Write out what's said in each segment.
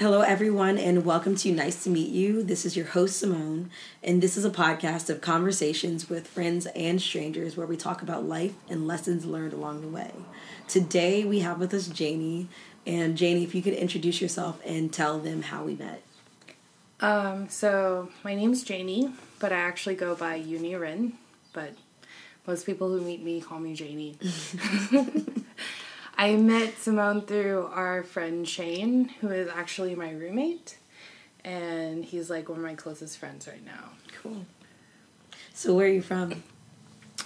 Hello, everyone, and welcome to Nice to Meet You. This is your host, Simone, and this is a podcast of conversations with friends and strangers where we talk about life and lessons learned along the way. Today, we have with us Janey. And Janey, if you could introduce yourself and tell them how we met. Um, so, my name's Janey, but I actually go by Unirin, but most people who meet me call me Janey. I met Simone through our friend Shane, who is actually my roommate, and he's like one of my closest friends right now. Cool. So, where are you from?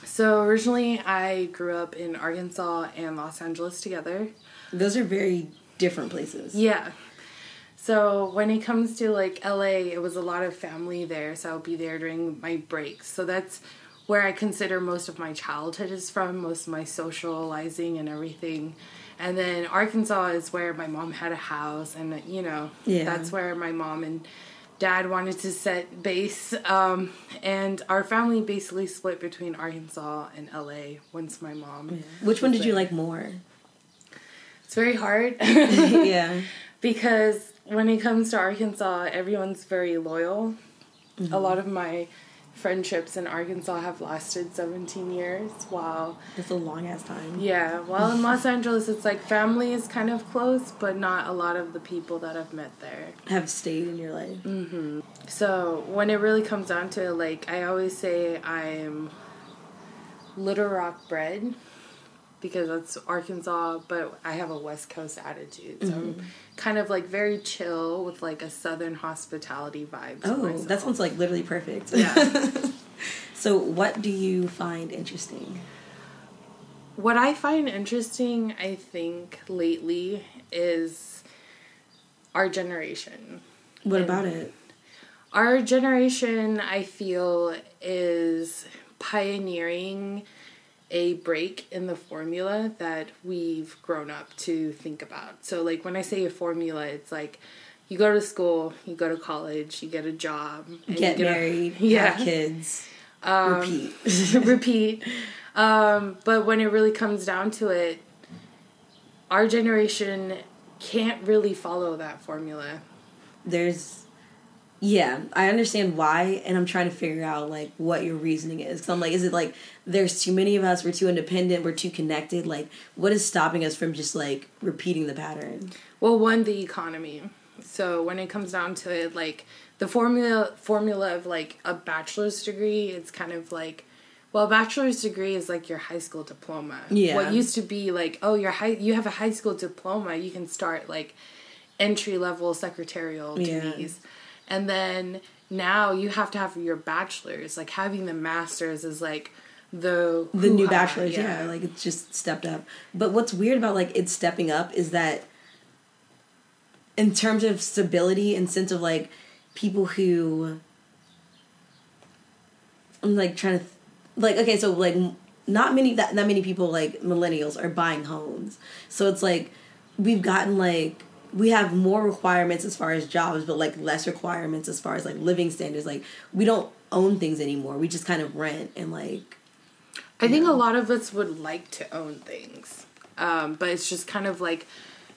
So, originally, I grew up in Arkansas and Los Angeles together. Those are very different places. Yeah. So, when it comes to like LA, it was a lot of family there, so I'll be there during my breaks. So, that's where I consider most of my childhood is from, most of my socializing and everything. And then Arkansas is where my mom had a house, and you know, Yeah. that's where my mom and dad wanted to set base. Um, and our family basically split between Arkansas and LA once my mom. Which one did you like more? It's very hard yeah. because when it comes to Arkansas, everyone's very loyal. A lot of my friendships in Arkansas have lasted 17 years, while That's a long ass time. Yeah, while in Los Angeles, it's like family is kind of close, but not a lot of the people that I've met there. Have stayed in your life. Mm-hmm. So when it really comes down to it, like I always say, I'm Little Rock bred because that's Arkansas, but I have a West Coast attitude. So I'm mm-hmm. kind of like very chill with like a Southern hospitality vibe. Oh, that sounds like literally perfect. Yeah. so, what do you find interesting? What I find interesting, I think, lately is our generation. What And- about it? Our generation, I feel, is pioneering a break in the formula that we've grown up to think about. So, like, when I say a formula, it's like you go to school, you go to college, you get a job, and Get you a- married, yeah, have kids, Um, repeat. repeat. Um, but when it really comes down to it, our generation can't really follow that formula. There's, yeah, I understand why, and I'm trying to figure out like what your reasoning is. Cause I'm like, is it like there's too many of us, we're too independent, we're too connected? Like, what is stopping us from just like repeating the pattern? Well, one, the economy. So when it comes down to it, like the formula formula of like a bachelor's degree, it's kind of like well, a bachelor's degree is like your high school diploma. Yeah. What used to be like, oh, your high you have a high school diploma, you can start like entry level secretarial Yeah. And then now you have to have your bachelor's. Like having the master's is like the the new bachelor's yeah. like it's just stepped up but what's weird about like it's stepping up is that in terms of stability and sense of like people who i'm like trying to th- like okay so like not many that, that many people like millennials are buying homes so it's like we've gotten like we have more requirements as far as jobs but like less requirements as far as like living standards like we don't own things anymore we just kind of rent and like I think a lot of us would like to own things, um, but it's just kind of like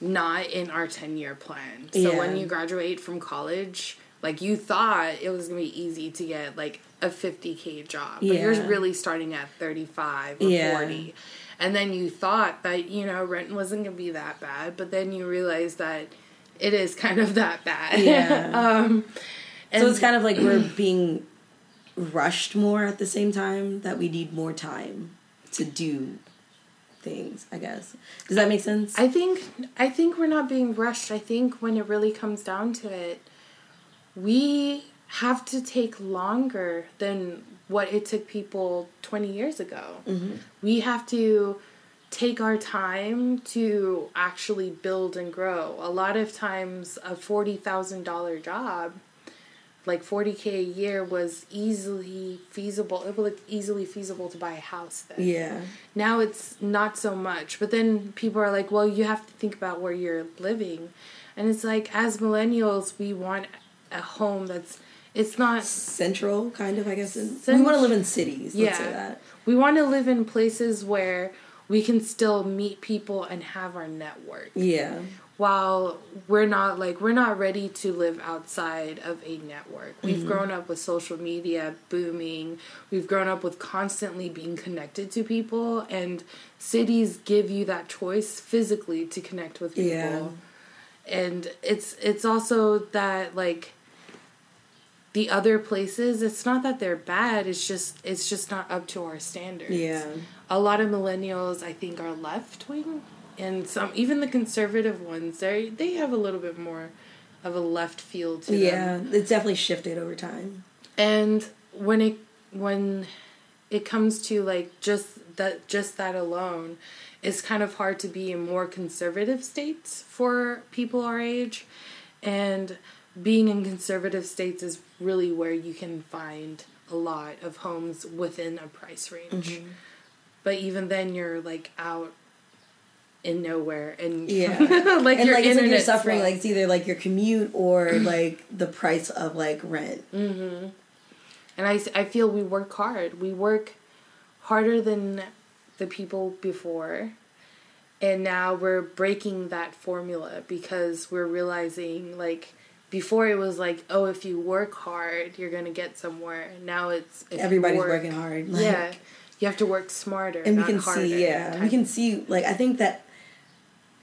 not in our 10 year plan. So when you graduate from college, like you thought it was gonna be easy to get like a 50k job, but you're really starting at 35 or Yeah. 40. And then you thought that, you know, rent wasn't gonna be that bad, but then you realize that it is kind of that bad. Yeah. um, and so it's kind of like we're being rushed more at the same time that we need more time to do things i guess does that make sense I think I think we're not being rushed. I think when it really comes down to it, we have to take longer than what it took people 20 years ago. Mm-hmm. We have to take our time to actually build and grow. A lot of times a $40,000 job like 40k a year was easily feasible. It was easily feasible to buy a house then yeah now it's not so much but then people are like well you have to think about where you're living and it's like as millennials we want a home that's it's not central kind of i guess in, we want to live in cities let's say yeah that we want to live in places where we can still meet people and have our network yeah while we're not like we're not ready to live outside of a network. We've Mm-hmm. grown up with social media booming. We've grown up with constantly being connected to people and cities give you that choice physically to connect with people. Yeah. And it's it's also that like the other places it's not that they're bad it's just it's just not up to our standards Yeah. a lot of millennials i think are left wing and some even the conservative ones they they have a little bit more of a left feel to them Yeah. It's definitely shifted over time. and when it when it comes to like just that just that alone it's kind of hard to be in more conservative states for people our age and being in conservative states is really where you can find a lot of homes within a price range mm-hmm. but even then you're like out in nowhere and Yeah. like and your like it's like you're suffering like it's either like your commute or like the price of like rent. Mm-hmm. and I, I feel we work hard. We work harder than the people before. And now we're breaking that formula because we're realizing like before it was like, oh, if you work hard, you're going to get somewhere. Now it's Everybody's work- working hard. Like, yeah. You have to work smarter. and we can harder, see yeah we can see like i think that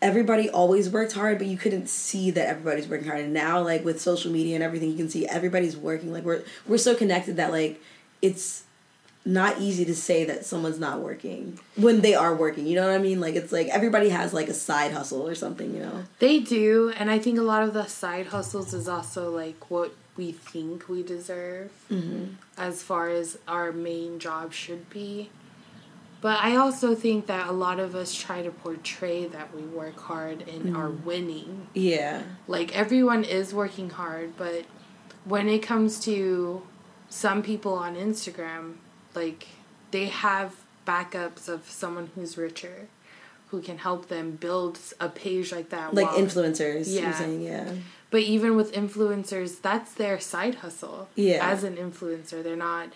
everybody always worked hard but you couldn't see that everybody's working hard and now like with social media and everything you can see everybody's working like we're we're so connected that like it's not easy to say that someone's not working when they are working you know what i mean? Like it's like everybody has like a side hustle or something you know? They do, and I think a lot of the side hustles is also like what we think we deserve mm-hmm. as far as our main job should be. But I also think that a lot of us try to portray that we work hard and mm-hmm. are winning. yeah. Like everyone is working hard, but when it comes to some people on Instagram, like they have backups of someone who's richer who can help them build a page like that. like while- influencers Yeah. saying yeah but even with influencers, that's their side hustle. Yeah. As an influencer, they're not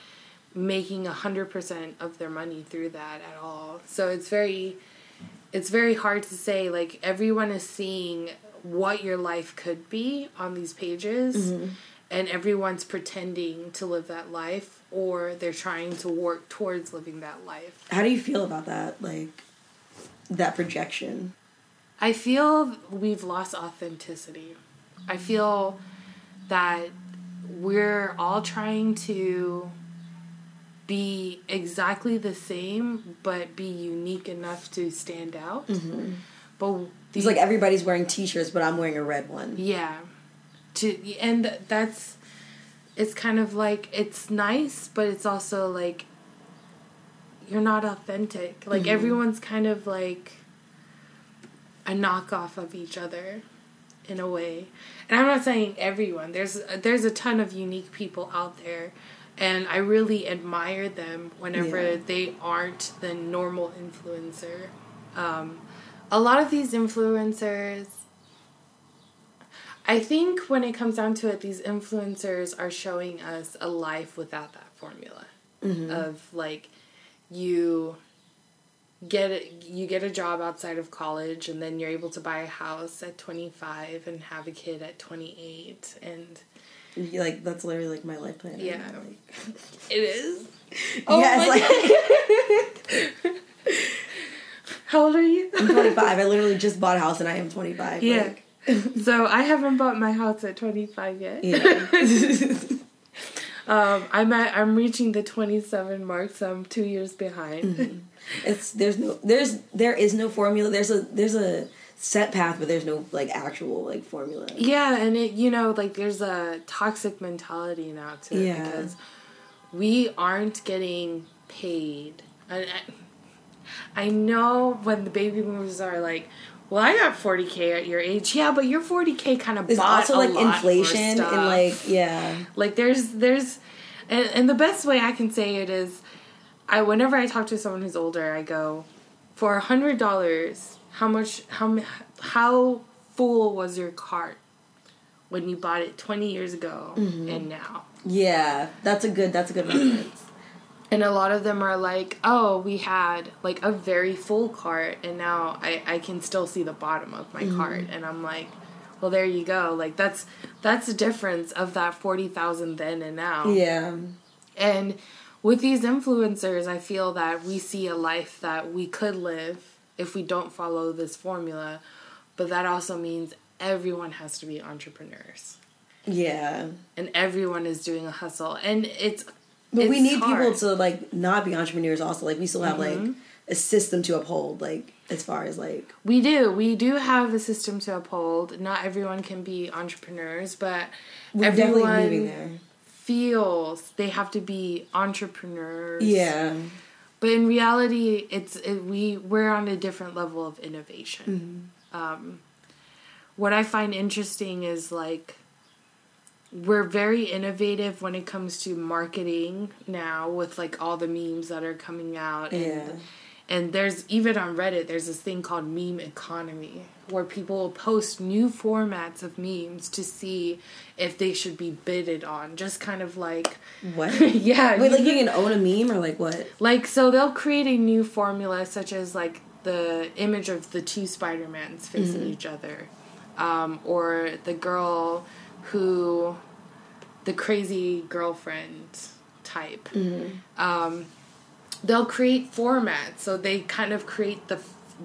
making a hundred percent of their money through that at all. So it's very, it's very hard to say. Like everyone is seeing what your life could be on these pages, mm-hmm. and everyone's pretending to live that life, or they're trying to work towards living that life. how do you feel about that like that projection I feel we've lost authenticity. I feel that we're all trying to be exactly the same but be unique enough to stand out. Mm-hmm. But the, it's like everybody's wearing t-shirts but i'm wearing a red one yeah. To and that's it's kind of like it's nice but it's also like you're not authentic. Like everyone's kind of like a knockoff of each other in a way. And I'm not saying everyone. There's there's a ton of unique people out there and I really admire them whenever Yeah. they aren't the normal influencer. Um, a lot of these influencers I think when it comes down to it, these influencers are showing us a life without that formula mm-hmm. of like you get a, you get a job outside of college and then you're able to buy a house at 25 and have a kid at 28 and like that's literally like my life plan Yeah. like- it is yeah, oh it's like how old are you I'm 25. I literally just bought a house and I am 25. yeah Like, so i haven't bought my house at 25 yet yeah. um i'm at i'm reaching the 27 mark so i'm two years behind it's there's no there's there is no formula. There's a there's a set path, but there's no like actual like formula. Yeah, and it you know like there's a toxic mentality now too Yeah. because we aren't getting paid. I, I, I know when the baby boomers are like, "Well, I got forty k at your age." Yeah, but your forty k kind of bought also like inflation and like yeah. Like there's there's and, and the best way I can say it is I whenever I talk to someone who's older, I go, for a hundred dollars, how much how how full was your cart when you bought it twenty years ago Mm-hmm. and now? Yeah, that's a good that's a good reference. And a lot of them are like oh we had like a very full cart and now i i can still see the bottom of my mm-hmm. cart and i'm like well there you go like that's that's the difference of that 40,000 then and now Yeah. and with these influencers, I feel that we see a life that we could live if we don't follow this formula. But that also means everyone has to be entrepreneurs Yeah. and everyone is doing a hustle. And it's. But we need hard. Mm-hmm. people to like not be entrepreneurs also. Like we still have like a system to uphold, like as far as like We do. We do have a system to uphold. Not everyone can be entrepreneurs, but we're everyone feels they have to be entrepreneurs. Yeah. but in reality it's it, we we're on a different level of innovation um, what i find interesting is like we're very innovative when it comes to marketing now with like all the memes that are coming out and Yeah. and there's even on reddit there's this thing called meme economy where people will post new formats of memes to see if they should be bidded on just kind of like What? yeah Wait, like you- you can own a meme or like what? like so they'll create a new formula such as like the image of the two spider-mans facing each other um, or the girl who the crazy girlfriend type. Um, they'll create formats. So they kind of create the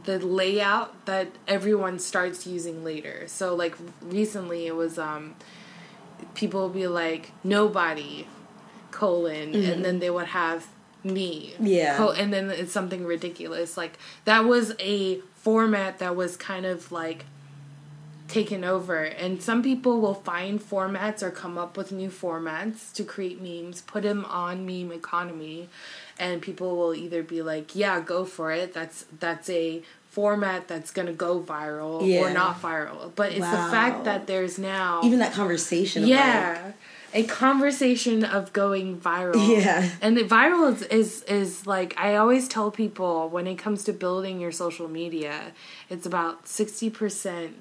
the layout that everyone starts using later. So like recently it was um people will be like nobody colon and then they would have me. Yeah. co- and then it's something ridiculous. Like that was a format that was kind of like taken over. And some people will find formats or come up with new formats to create memes put them on meme economy and people will either be like yeah go for it. That's that's a format that's gonna go viral or not viral. But it's the fact that there's now Even that conversation. Yeah. a conversation of going viral. Yeah. and the viral is, is is like i always tell people when it comes to building your social media it's about 60%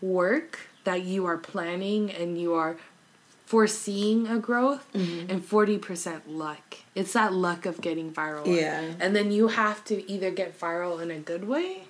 work that you are planning and you are foreseeing a growth Mm-hmm. and 40% luck it's that luck of getting viral Yeah. and then you have to either get viral in a good way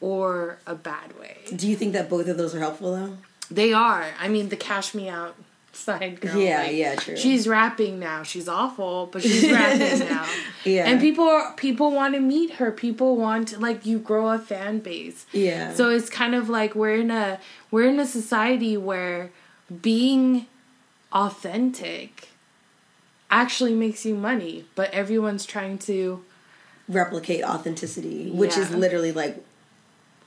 or a bad way do you think that both of those are helpful though? they are. I mean, the cash me out side girl. Yeah, like, yeah, true. She's rapping now. She's awful, but she's rapping now. Yeah. And people people want to meet her. people want like you grow a fan base. Yeah. So it's kind of like we're in a we're in a society where being authentic actually makes you money, but everyone's trying to replicate authenticity, which is literally like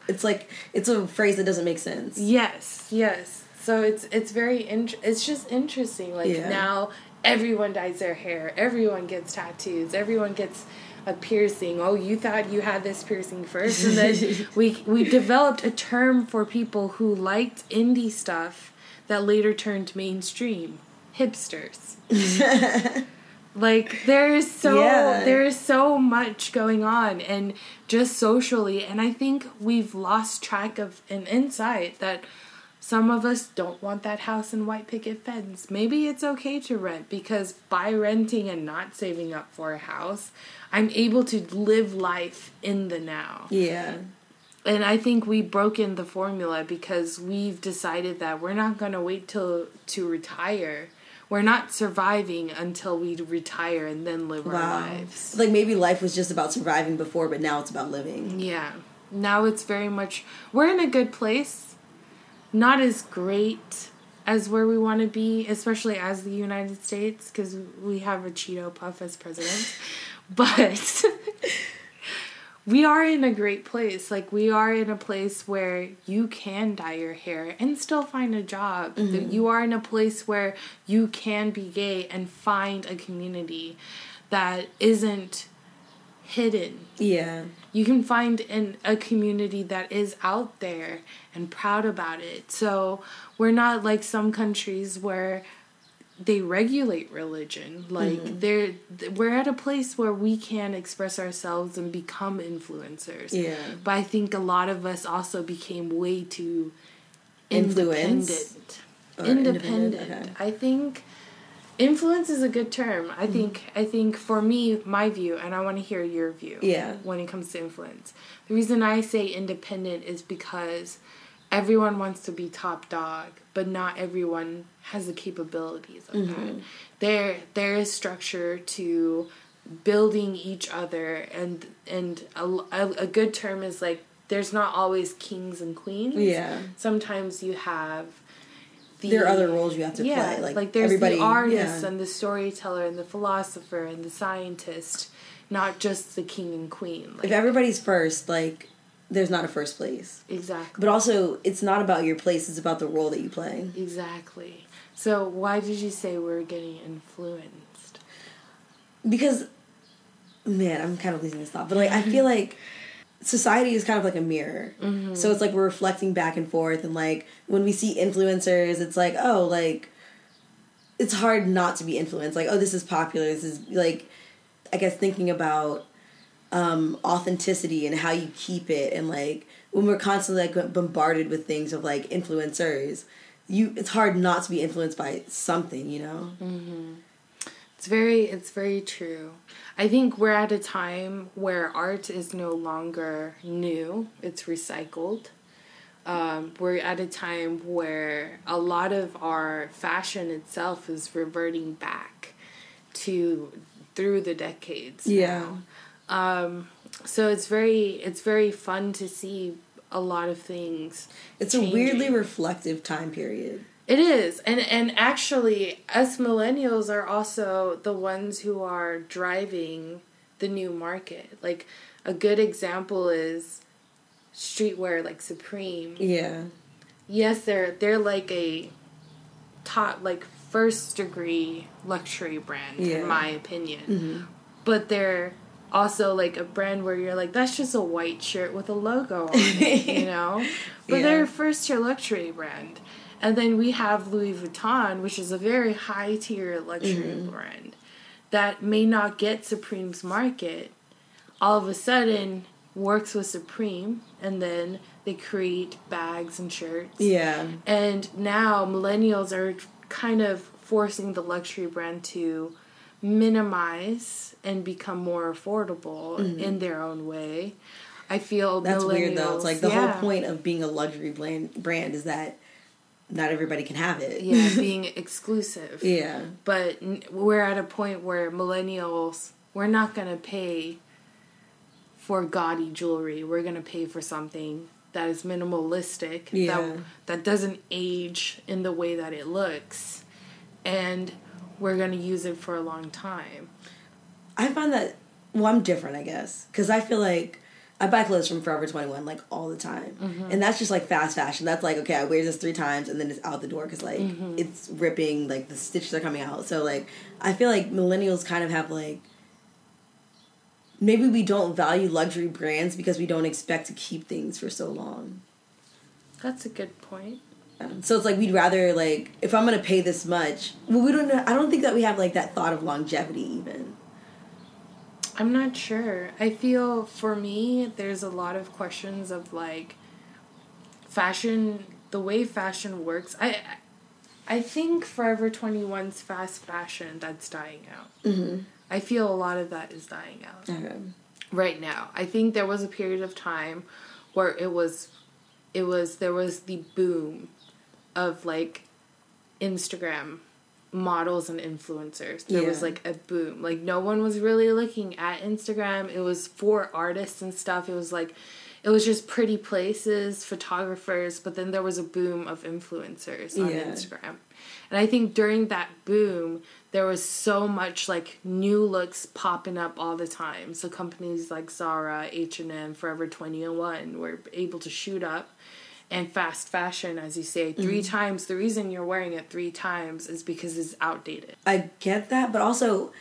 it's like it's a phrase that doesn't make sense. Yes, yes. So it's it's very int- it's just interesting. Like Yeah. now everyone dyes their hair, everyone gets tattoos, everyone gets a piercing. Oh, you thought you had this piercing first, and then we we developed a term for people who liked indie stuff that later turned mainstream. Hipsters. like there is so Yeah. there is so much going on and just socially and i think we've lost track of an insight that some of us don't want that house and white picket fence maybe it's okay to rent because by renting and not saving up for a house i'm able to live life in the now Yeah. and I think we've broken the formula because we've decided that we're not going to wait till to retire. We're not surviving until we retire and then live our lives. Like maybe life was just about surviving before, but now it's about living. Yeah. Now it's very much we're in a good place. Not as great as where we want to be, especially as the United States cuz we have a Cheeto puff as president. But we are in a great place. Like we are in a place where you can dye your hair and still find a job. Mm-hmm. You are in a place where you can be gay and find a community that isn't hidden. Yeah. You can find in a community that is out there and proud about it. So we're not like some countries where they regulate religion. Like mm-hmm. they're we're at a place where we can express ourselves and become influencers. Yeah. But I think a lot of us also became way too Influence? independent. Independent. independent, okay. I think influence is a good term. Mm-hmm. I think I think for me, my view, and I want to hear your view. Yeah. When it comes to influence, the reason I say independent is because everyone wants to be top dog, but not everyone has the capabilities of Mm-hmm. that. There there is structure to building each other and and a, a, a good term is like there's not always kings and queens. Yeah. Sometimes you have the There are other roles you have to yeah, play. Like, like there's everybody, the artist yeah. and the storyteller and the philosopher and the scientist, not just the king and queen. Like, if everybody's first, like there's not a first place. exactly. But also, it's not about your place; it's about the role that you play. Exactly. So why did you say we're getting influenced? Because, man, I'm kind of losing this thought. But like, I feel like society is kind of like a mirror. So it's like we're reflecting back and forth, and like when we see influencers, it's like, oh, like it's hard not to be influenced. Like, oh, this is popular. This is like, I guess thinking about um, authenticity and how you keep it, and like when we're constantly like bombarded with things of like influencers, you it's hard not to be influenced by something, you know. It's very it's very true. I think we're at a time where art is no longer new, it's recycled. Um, we're at a time where a lot of our fashion itself is reverting back to through the decades. Yeah. Um, so it's very it's very fun to see a lot of things. It's a weirdly reflective time period. It is, and and actually, us millennials are also the ones who are driving the new market. Like a good example is streetwear, like Supreme. Yeah. Yes, they're they're like a top, like first degree luxury brand, Yeah. in my opinion. Mm-hmm. But they're also like a brand where you're like, that's just a white shirt with a logo on it, you know? But Yeah. they're a first tier luxury brand. And then we have Louis Vuitton, which is a very high tier luxury brand that may not get Supreme's market. All of a sudden works with Supreme and then they create bags and shirts. Yeah. And now millennials are kind of forcing the luxury brand to minimize and become more affordable in their own way. I feel Mm-hmm. That's weird though. It's like the yeah. whole point of being a luxury brand brand is that not everybody can have it. yeah, being exclusive. yeah. But we're at a point where millennials, we're not going to pay for gaudy jewelry. We're going to pay for something that is minimalistic, Yeah. that, that doesn't age in the way that it looks. And we're going to use it for a long time. I find that well, I'm different, I guess, because I feel like I buy clothes from Forever Twenty One like all the time, Mm-hmm. and that's just like fast fashion. That's like okay, I wear this three times and then it's out the door because like Mm-hmm. it's ripping, like the stitches are coming out. So like I feel like millennials kind of have like maybe we don't value luxury brands because we don't expect to keep things for so long. That's a good point. So it's like we'd rather like if I'm gonna pay this much. Well, we don't. know I don't think that we have like that thought of longevity even. I'm not sure. I feel for me, there's a lot of questions of like fashion, the way fashion works. I I think Forever 21's fast fashion that's dying out. Mm-hmm. I feel a lot of that is dying out Okay. right now. I think there was a period of time where it was it was there was the boom of like Instagram models and influencers. There was like a boom. Like no one was really looking at Instagram. It was for artists and stuff. It was like it was just pretty places, photographers, but then there was a boom of influencers on Yeah. Instagram. And I think during that boom, there was so much like new looks popping up all the time. So companies like Zara, H&M, Forever 21 were able to shoot up and fast fashion as you say 3 mm-hmm. times the reason you're wearing it 3 times is because it's outdated. I get that, but also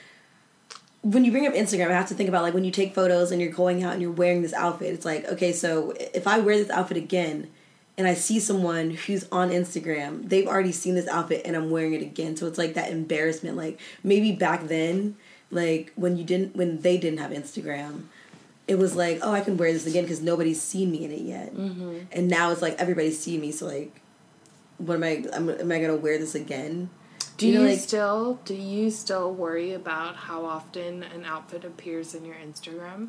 when you bring up Instagram, I have to think about like when you take photos and you're going out and you're wearing this outfit. It's like, okay, so if I wear this outfit again and I see someone who's on Instagram, they've already seen this outfit and I'm wearing it again. So it's like that embarrassment. Like maybe back then, like when you didn't, when they didn't have Instagram, it was like, oh, I can wear this again because nobody's seen me in it yet. Mm-hmm. And now it's like everybody's seen me. So like, what am I? I'm, am I gonna wear this again? Do You you, like- still do you still worry about how often an outfit appears in your Instagram?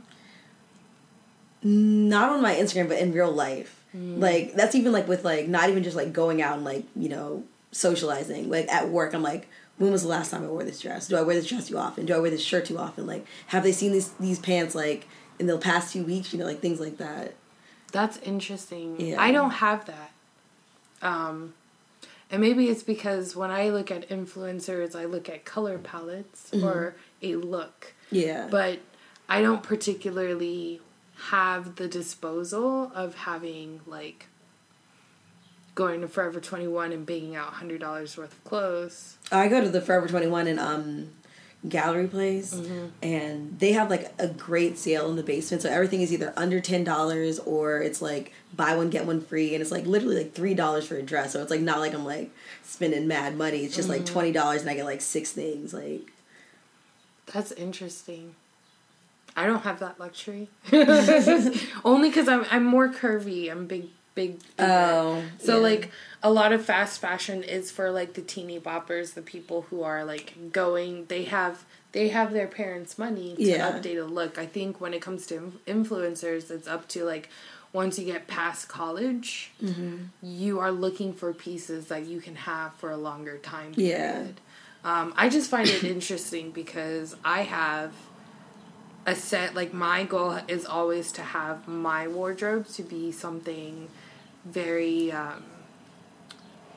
Not on my Instagram, but in real life. Mm. Like that's even like with like not even just like going out and like you know socializing. Like at work, I'm like, when was the last time I wore this dress? Do I wear this dress too often? Do I wear this shirt too often? Like, have they seen these these pants like in the past few weeks? You know, like things like that. That's interesting. Yeah. I don't have that. Um, and maybe it's because when I look at influencers, I look at color palettes Mm-hmm. or a look. Yeah. But I don't particularly have the disposal of having like going to Forever 21 and baking out $100 worth of clothes. I go to the Forever 21 and um Gallery Place Mm-hmm. and they have like a great sale in the basement. So everything is either under $10 or it's like buy one get one free and it's like literally like $3 for a dress. So it's like not like I'm like spending mad money. It's just Mm-hmm. like $20 and I get like six things like That's interesting. I don't have that luxury. Only because I'm I'm more curvy. I'm big, big. bigger. Oh, so yeah. like a lot of fast fashion is for like the teeny boppers, the people who are like going. They have they have their parents' money to Yeah. update a look. I think when it comes to influencers, it's up to like once you get past college, Mm-hmm. you are looking for pieces that you can have for a longer time Yeah. Um, I just find it interesting because I have a set like my goal is always to have my wardrobe to be something very um,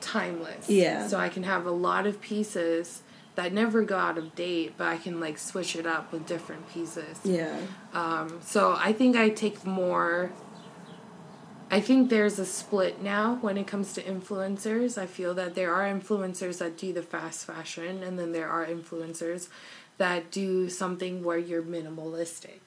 timeless. Yeah. So I can have a lot of pieces that never go out of date, but I can like switch it up with different pieces. yeah. Um, so I think I take more. I think there's a split now when it comes to influencers. I feel that there are influencers that do the fast fashion, and then there are influencers that do something where you're minimalistic.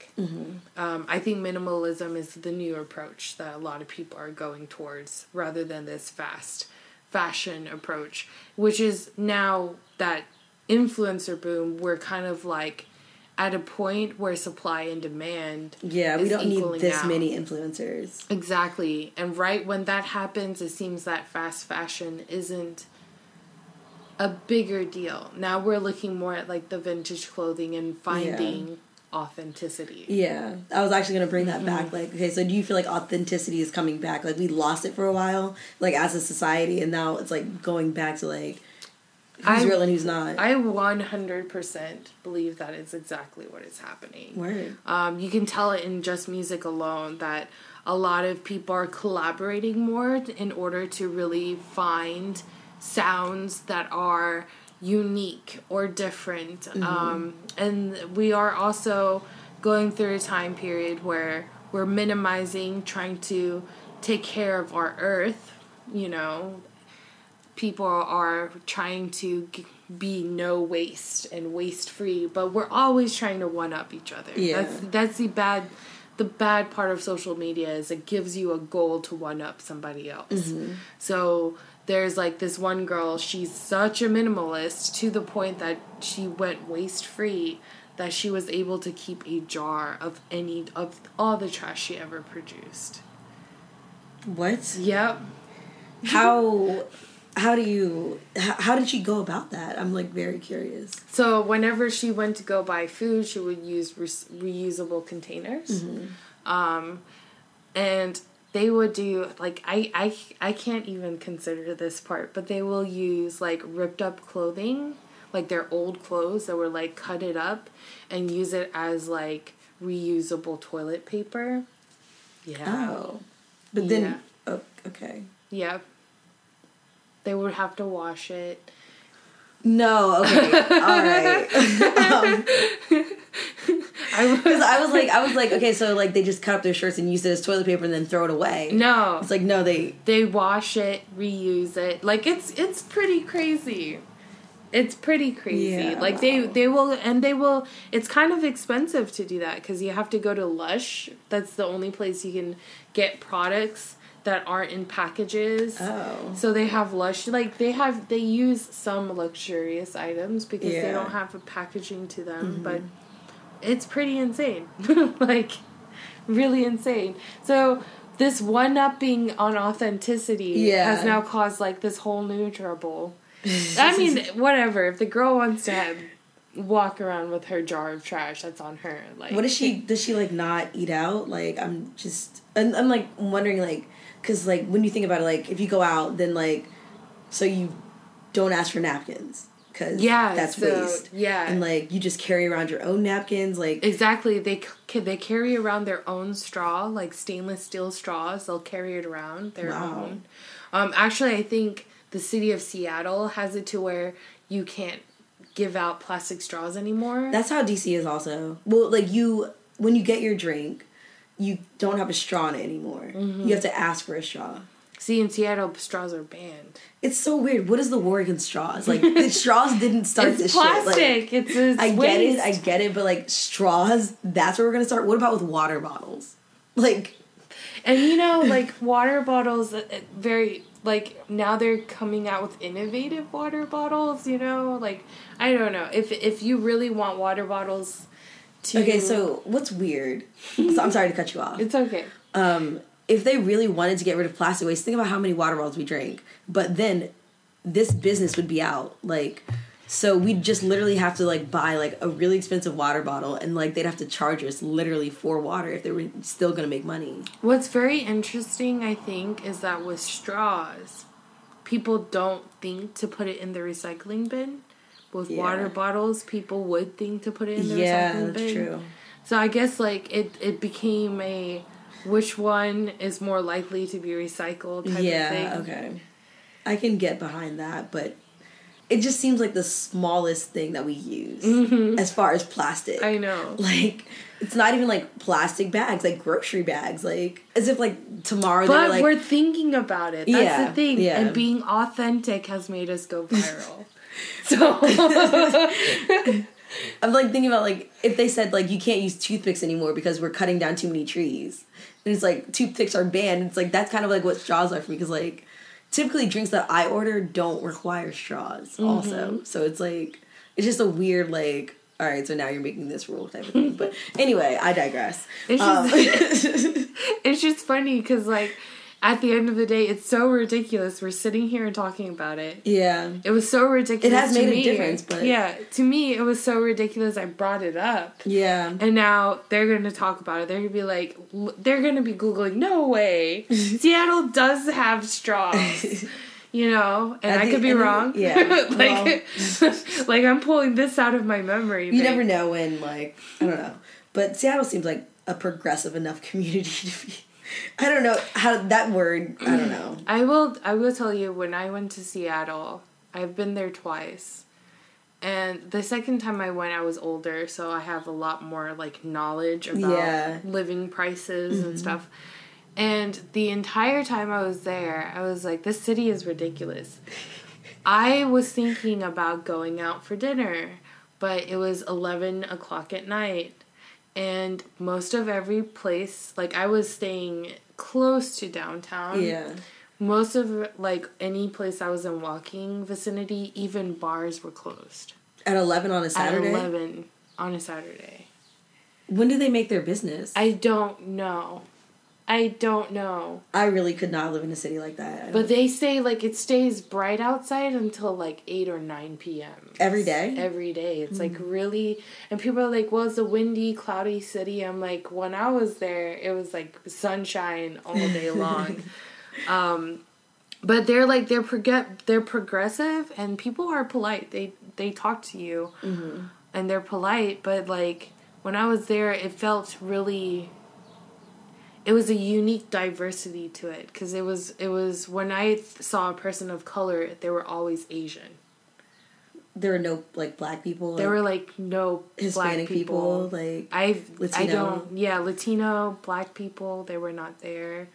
Um, I think minimalism is the new approach that a lot of people are going towards rather than this fast fashion approach, which is now that influencer boom, we're kind of like at a point where supply and demand Yeah, we don't need this out. many influencers. Exactly. And right when that happens, it seems that fast fashion isn't a bigger deal. Now we're looking more at like the vintage clothing and finding authenticity. Yeah, I was actually gonna bring that Mm-hmm. back. Like, okay, so do you feel like authenticity is coming back? Like, we lost it for a while, like as a society, and now it's like going back to like who's I- real and who's not. I 100% believe that is exactly what is happening. Word. Um, you can tell it in just music alone that a lot of people are collaborating more in order to really find sounds that are unique or different. Um, and we are also going through a time period where we're minimizing, trying to take care of our earth, you know, people are trying to g- be no waste and waste free but we're always trying to one up each other Yeah. that's that's the bad the bad part of social media is it gives you a goal to one up somebody else so there's like this one girl she's such a minimalist to the point that she went waste free that she was able to keep a jar of any of all the trash she ever produced What? yep How? How do you? How, did she go about that? I'm like very curious. So whenever she went to go buy food, she would use re- reusable containers, um, and they would do like I, I I can't even consider this part, but they will use like ripped up clothing, like their old clothes that were like cut it up, and use it as like reusable toilet paper. Yeah. Oh, but then Yeah. oh, okay. Yep. They would have to wash it. No, okay, all right. Um, I was I was like, I was like, okay, so like they just cut up their shirts and use it as toilet paper and then throw it away. no. it's like no, they they wash it, reuse it. Like it's it's pretty crazy. It's pretty crazy. Yeah. Like they they will and they will. It's kind of expensive to do that because you have to go to Lush. That's the only place you can get products that aren't in packages. oh So they have Lush. Like they have they use some luxurious items because Yeah. they don't have a packaging to them, mm-hmm. but it's pretty insane. like really insane. So this one upping on authenticity Yeah. has now caused like this whole new trouble. I mean, whatever. If the girl wants to have, walk around with her jar of trash, that's on her. Like, What does she? Does she like not eat out? Like I'm just, and I'm like wondering like, cause like when you think about it, like if you go out, then like, so you don't ask for napkins, cause Yeah, that's so, waste. yeah. and like you just carry around your own napkins, like Exactly. They c- they carry around their own straw, like stainless steel straws. They'll carry it around their Wow. own. Um, actually, I think the city of Seattle has it to where you can't give out plastic straws anymore. that's how DC is also. Well, like you when you get your drink, you don't have a straw in it anymore. Mm-hmm. You have to ask for a straw. See, in Seattle, straws are banned. It's so weird. What is the war against straws? Like the straws didn't start it's this plastic. shit. Like, it's it's I get it, I get it, but like straws, that's where we're gonna start. What about with water bottles? Like, And you know, like water bottles, uh, uh, very like now they're coming out with innovative water bottles. You know, like I don't know if if you really want water bottles to okay, so what's weird? so I'm sorry to cut you off. it's okay. Um, if they really wanted to get rid of plastic waste, think about how many water bottles we drink. But then this business would be out. Like, so we'd just literally have to like buy like a really expensive water bottle and like they'd have to charge us literally for water if they were still gonna make money. What's very interesting, I think, is that with straws, people don't think to put it in the recycling bin. With Yeah. water bottles, people would think to put it in the Yeah, recycling that's bin. true. So I guess like it it became a which one is more likely to be recycled yeah, thing. okay. I can get behind that, but it just seems like the smallest thing that we use as far as plastic. Mm-hmm. I know. like it's not even like plastic bags, like grocery bags, like as if like tomorrow But like we're thinking about it. That's Yeah, the thing. yeah. And being authentic has made us go viral. so I'm like thinking about like if they said like you can't use toothpicks anymore because we're cutting down too many trees. And it's like toothpicks are banned. It's like that's kind of like what straws are for me because like typically drinks that I order don't require straws Mm-hmm. also. So it's like it's just a weird like all right, so now you're making this rule type of thing. But anyway, I digress. It's Um, it's just funny because like at the end of the day, it's so ridiculous. We're sitting here and talking about it. yeah. It was so ridiculous. It has made a difference, but- yeah, to me, it was so ridiculous. I brought it up. Yeah. And now they're going to talk about it. They're going to be like, they're going to be Googling, no way. Seattle does have straws. You know, and I could be wrong. yeah, like, like I'm pulling this out of my memory. You but- never know when, like, I don't know. But Seattle seems like a progressive enough community to be. I don't know how that word, I don't mm. know. I will. I will tell you when I went to Seattle. I've been there twice, and the second time I went, I was older, so I have a lot more like knowledge about Yeah. living prices and mm-hmm. stuff. And the entire time I was there, I was like, "This city is ridiculous." I was thinking about going out for dinner, but it was eleven o'clock at night, and most of every place, like I was staying close to downtown Yeah. most of like any place I was in walking vicinity, even bars were closed At 11 on a Saturday? at eleven on a Saturday. When do they make their business? I don't know. I don't know. I really could not live in a city like that. But they say like it stays bright outside until like eight or nine p.m. Every day? Every day. It's like really, and people are like, "Well, it's a windy, cloudy city." I'm like, when I was there, it was like sunshine all day long. um, but they're like they're prog- they're progressive, and people are polite. They they talk to you, Mm-hmm. and they're polite. But like when I was there, it felt really it was a unique diversity to it because it was it was when I th- saw a person of color, they were always Asian. there were no, like, black people. There like, were like no Hispanic black people. people. Like, I I don't yeah Latino black people they were not there,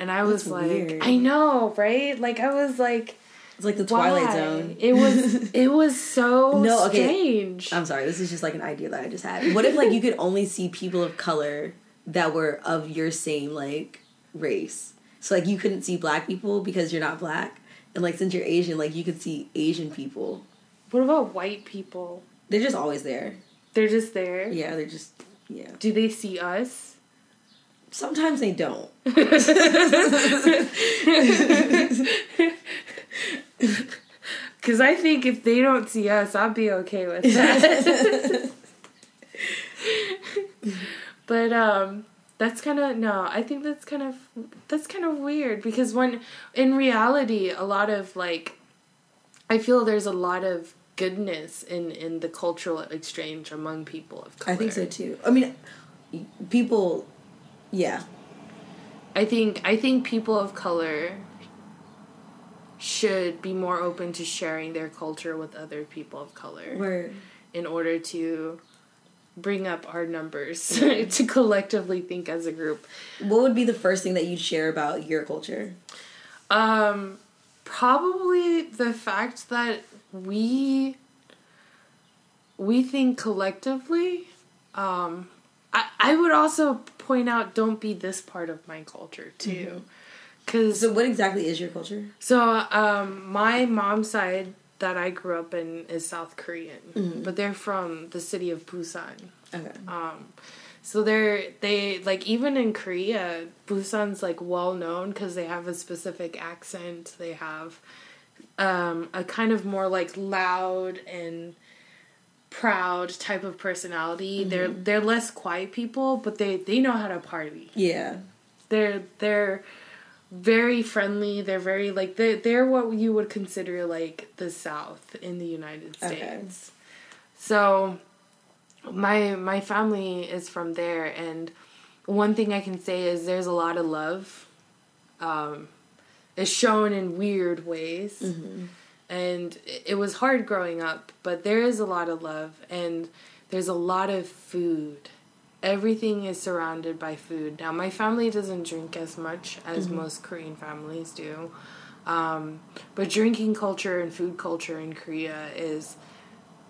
and I was like weird. I know right like I was like it's like the Twilight why? Zone. It was it was so No, okay. strange. I'm sorry, this is just like an idea that I just had. What if, like, you could only see people of color that were of your same, like, race? So, like, you couldn't see black people because you're not black? And, like, since you're Asian, like, you could see Asian people. what about white people? They're just always there. They're just there. Yeah, they're just yeah. Do they see us? Sometimes they don't. Because I think if they don't see us, I'll be okay with that. but um, that's kind of no. I think that's kind of that's kind of weird because when in reality, a lot of like, I feel there's a lot of goodness in in the cultural exchange among people of color. I think so too. I mean, people, yeah. I think I think people of color should be more open to sharing their culture with other people of color. Where in order to bring up our numbers to collectively think as a group. What would be the first thing that you'd share about your culture? Um probably the fact that we we think collectively um I, I would also point out don't be this part of my culture too because so what exactly is your culture so um my mom's side that i grew up in is south korean mm-hmm. but they're from the city of busan okay um so they're they like even in korea busan's like well known because they have a specific accent they have um, a kind of more like loud and proud type of personality. Mm-hmm. They're they're less quiet people, but they they know how to party. Yeah. They're they're very friendly. They're very like they they're what you would consider like the South in the United States. Okay. So my my family is from there and one thing I can say is there's a lot of love. Um, is shown in weird ways. Mm-hmm. And it was hard growing up, but there is a lot of love and there's a lot of food. Everything is surrounded by food. Now, my family doesn't drink as much as mm-hmm. most Korean families do. Um, but drinking culture and food culture in Korea is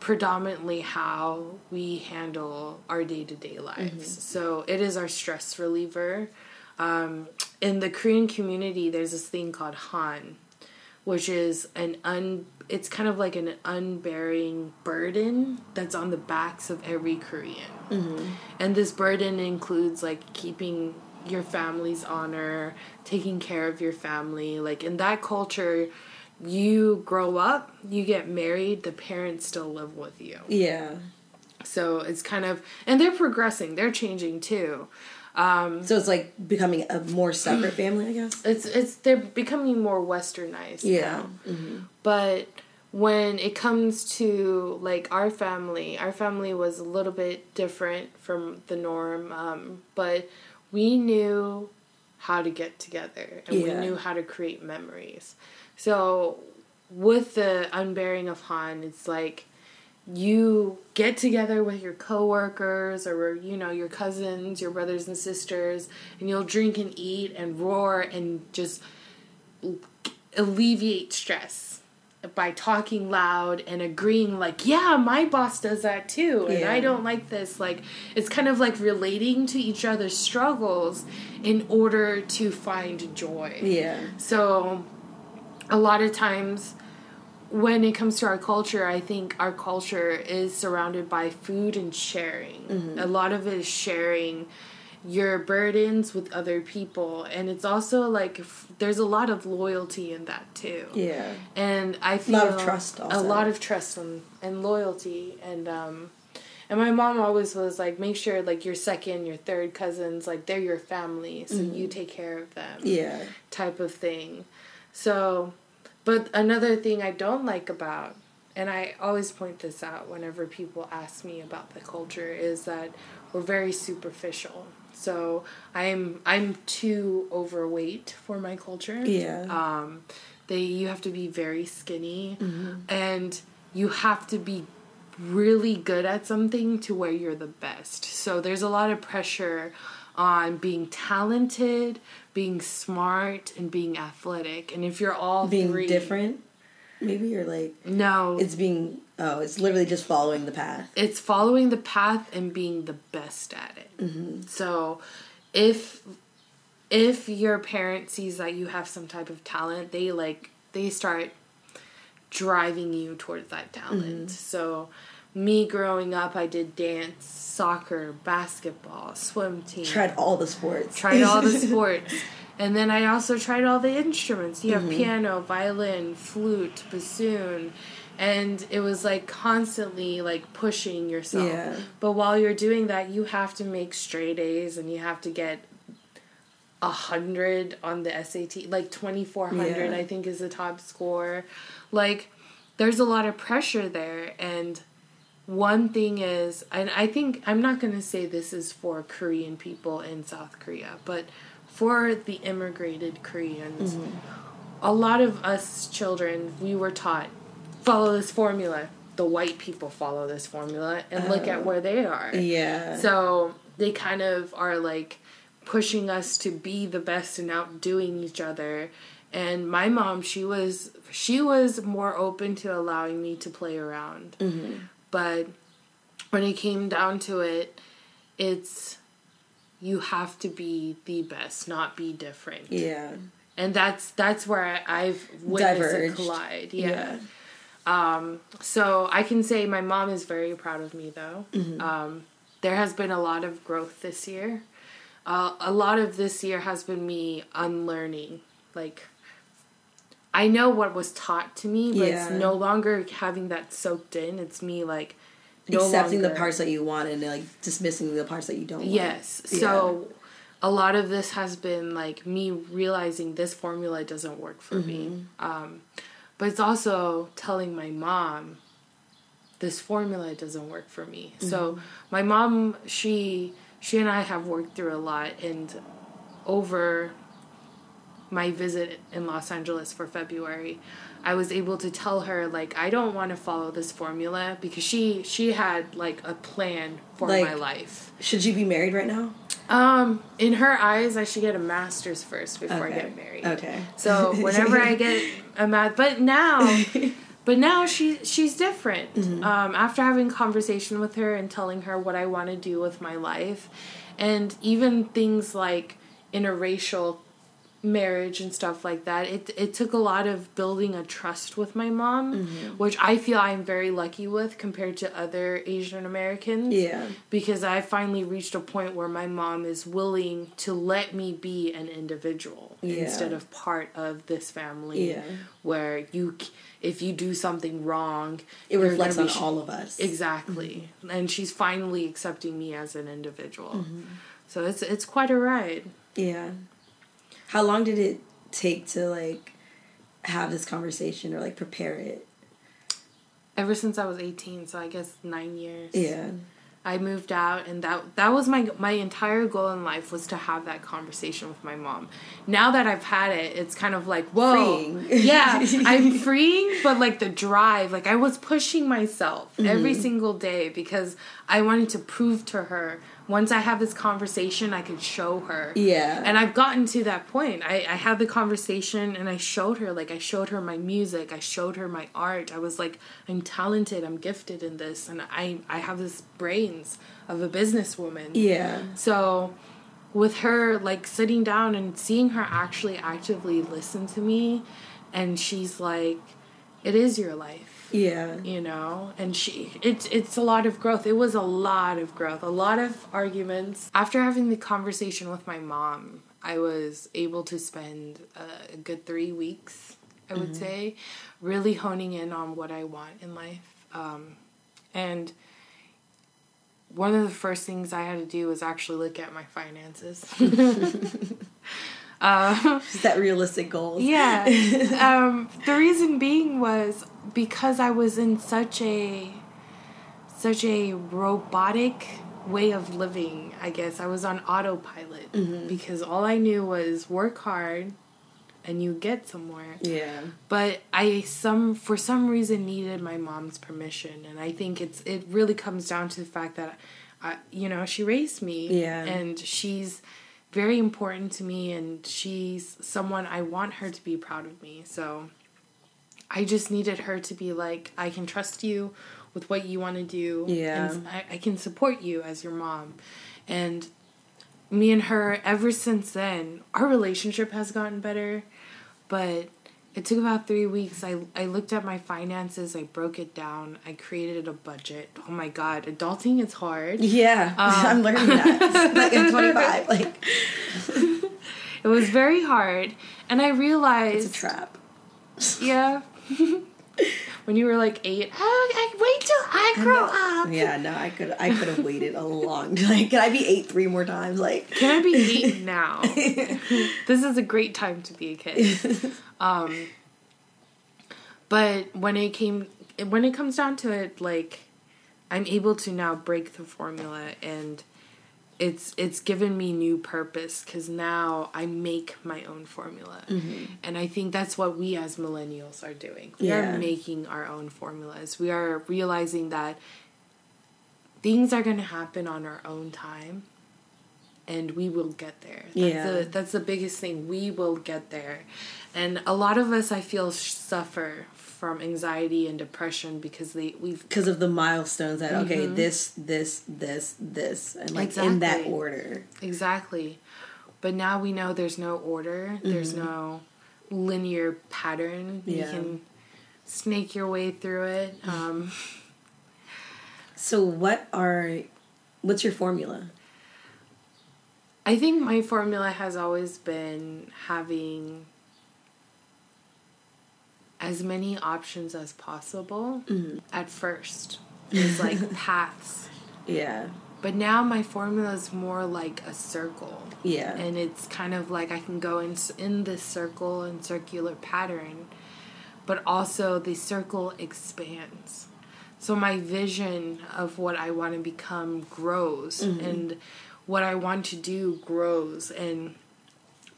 predominantly how we handle our day to day lives. Mm-hmm. So it is our stress reliever. Um, in the Korean community, there's this thing called Han, which is an un. It's kind of like an unbearing burden that's on the backs of every Korean, mm-hmm. and this burden includes like keeping your family's honor, taking care of your family. Like in that culture, you grow up, you get married, the parents still live with you. Yeah. So it's kind of, and they're progressing, they're changing too. Um, so it's like becoming a more separate family, I guess. It's it's they're becoming more westernized. Yeah. Mm-hmm. But when it comes to like our family, our family was a little bit different from the norm, um, but we knew how to get together and yeah. we knew how to create memories. So with the unbearing of Han, it's like you get together with your coworkers or you know your cousins, your brothers and sisters, and you'll drink and eat and roar and just alleviate stress by talking loud and agreeing like yeah my boss does that too and yeah. i don't like this. Like it's kind of like relating to each other's struggles in order to find joy. Yeah. So a lot of times when it comes to our culture, I think our culture is surrounded by food and sharing. Mm-hmm. A lot of it is sharing your burdens with other people and it's also like f- there's a lot of loyalty in that too yeah and i feel a lot of trust also. a lot of trust and, and loyalty and um and my mom always was like make sure like your second your third cousins like they're your family so mm-hmm. you take care of them yeah type of thing so but another thing I don't like about, and I always point this out whenever people ask me about the culture, is that we're very superficial. So I'm I'm too overweight for my culture. Yeah. Um, they you have to be very skinny, mm-hmm. and you have to be really good at something to where you're the best. So there's a lot of pressure on being talented, being smart, and being athletic. And if you're all being three, different, maybe you're like no, it's being oh, it's literally just following the path. It's following the path and being the best at it. Mm-hmm. So if if your parent sees that you have some type of talent, they like they start driving you towards that talent. Mm-hmm. So me growing up, I did dance, soccer, basketball, swim team. Tried all the sports. Tried all the sports. And then I also tried all the instruments. You have mm-hmm. piano, violin, flute, bassoon, and it was like constantly like pushing yourself. Yeah. But while you're doing that, you have to make straight A's and you have to get a hundred on the SAT, like twenty four hundred, Yeah. I think is the top score. Like, there's a lot of pressure there, and one thing is, and I think I'm not gonna say this is for Korean people in South Korea, but for the immigrated Koreans, mm-hmm. a lot of us children, we were taught follow this formula. The white people follow this formula, and look at oh. where they are. Yeah. So they kind of are like pushing us to be the best and outdoing each other. And my mom, she was she was more open to allowing me to play around. Mm-hmm. But when it came down to it, it's you have to be the best, not be different. yeah. And that's that's where I've witnessed Diverged. collide. yeah. Um, so I can say my mom is very proud of me, though. Um, there has been a lot of growth this year. Uh, a lot of this year has been me unlearning. Like, I know what was taught to me, but it's no longer having that soaked in. It's me, like, no Accepting the parts that you want and like dismissing the parts that you don't want. Yes. Yeah. So a lot of this has been like me realizing this formula doesn't work for me. Um, but it's also telling my mom this formula doesn't work for me. So my mom, she she and I have worked through a lot and over my visit in Los Angeles for February, I was able to tell her like I don't want to follow this formula because she she had like a plan for Like- my life. Should you be married right now? Um, in her eyes, I should get a master's first before I get married. Okay. So whenever I get a math, but now, but now she she's different. Mm-hmm. Um, after having conversation with her and telling her what I want to do with my life, and even things like interracial marriage and stuff like that it it took a lot of building a trust with my mom Mm-hmm. which i feel i'm very lucky with compared to other asian americans Yeah. because I finally reached a point where my mom is willing to let me be an individual Yeah. instead of part of this family. Yeah. Where you, if you do something wrong, It reflects on sh- all of us. Exactly, and she's finally accepting me as an individual. Mm-hmm. So it's it's quite a ride. Yeah. How long did it take to like have this conversation or like prepare it? Ever since I was eighteen, so I guess nine years. Yeah. I moved out and that that was my my entire goal in life was to have that conversation with my mom. Now that I've had it, it's kind of like, whoa. Freeing. Yeah, I'm freeing, but like the drive, like I was pushing myself every Mm-hmm. single day because I wanted to prove to her once I have this conversation, I could show her. Yeah. And I've gotten to that point. I, I had the conversation and I showed her, like, I showed her my music, I showed her my art. I was like, I'm talented, I'm gifted in this, and I, I have this brains of a businesswoman. Yeah. So, with her, like, sitting down and seeing her actually actively listen to me, and she's like, it is your life Yeah. you know? And she it's it's a lot of growth. It was a lot of growth. A lot of arguments. After having the conversation with my mom i was able to spend a good three weeks i would say really honing in on what i want in life. Um, and one of the first things i had to do was actually look at my finances. Um, Set realistic goals. Yeah. um, the reason being was because I was in such a such a robotic way of living, I guess. I was on autopilot mm-hmm. because all I knew was work hard and you get somewhere. Yeah. But I some for some reason needed my mom's permission and I think it's it really comes down to the fact that I, you know, she raised me Yeah. and she's very important to me and she's someone I want her to be proud of me. So I just needed her to be like, I can trust you with what you want to do. Yeah. And I, I can support you as your mom. And me and her, ever since then, our relationship has gotten better. But it took about three weeks. I, I looked at my finances, I broke it down, I created a budget. Oh my god, adulting is hard. Yeah. Um, I'm learning that. like I'm 25. Like it was very hard, and I realized It's a trap. Yeah. when you were like eight, oh, I, wait till I grow up. Yeah, no, I could I could have waited a long like can I be eight three more times? Like Can I be eight now? this is a great time to be a kid. Um, but when it came, when it comes down to it, like I'm able to now break the formula, and it's it's given me new purpose because now I make my own formula, mm-hmm. and I think that's what we as millennials are doing. We Yeah. are making our own formulas. We are realizing that things are going to happen on our own time and we will get there. That's Yeah. the, that's the biggest thing. We will get there. And a lot of us I feel suffer from anxiety and depression because they we've because of the milestones that okay, this, this, this, this, and like in that order. exactly. But now we know there's no order. There's no linear pattern. You can snake your way through it. Um, So what are what's your formula? I think my formula has always been having as many options as possible mm. at first. It's like paths. Yeah. But now my formula is more like a circle. Yeah. And it's kind of like I can go in, in this circle and circular pattern, but also the circle expands. So my vision of what I want to become grows mm-hmm. and what I want to do grows and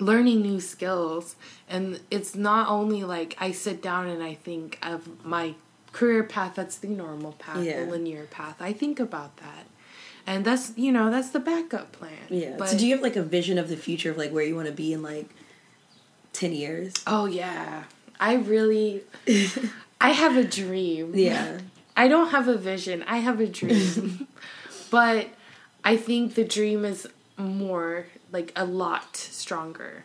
learning new skills and it's not only like I sit down and I think of my career path that's the normal path Yeah. the linear path I think about that and that's you know that's the backup plan yeah. but so do you have like a vision of the future of like where you want to be in like ten years? oh yeah I really I have a dream Yeah. I don't have a vision. I have a dream. but I think the dream is more like a lot stronger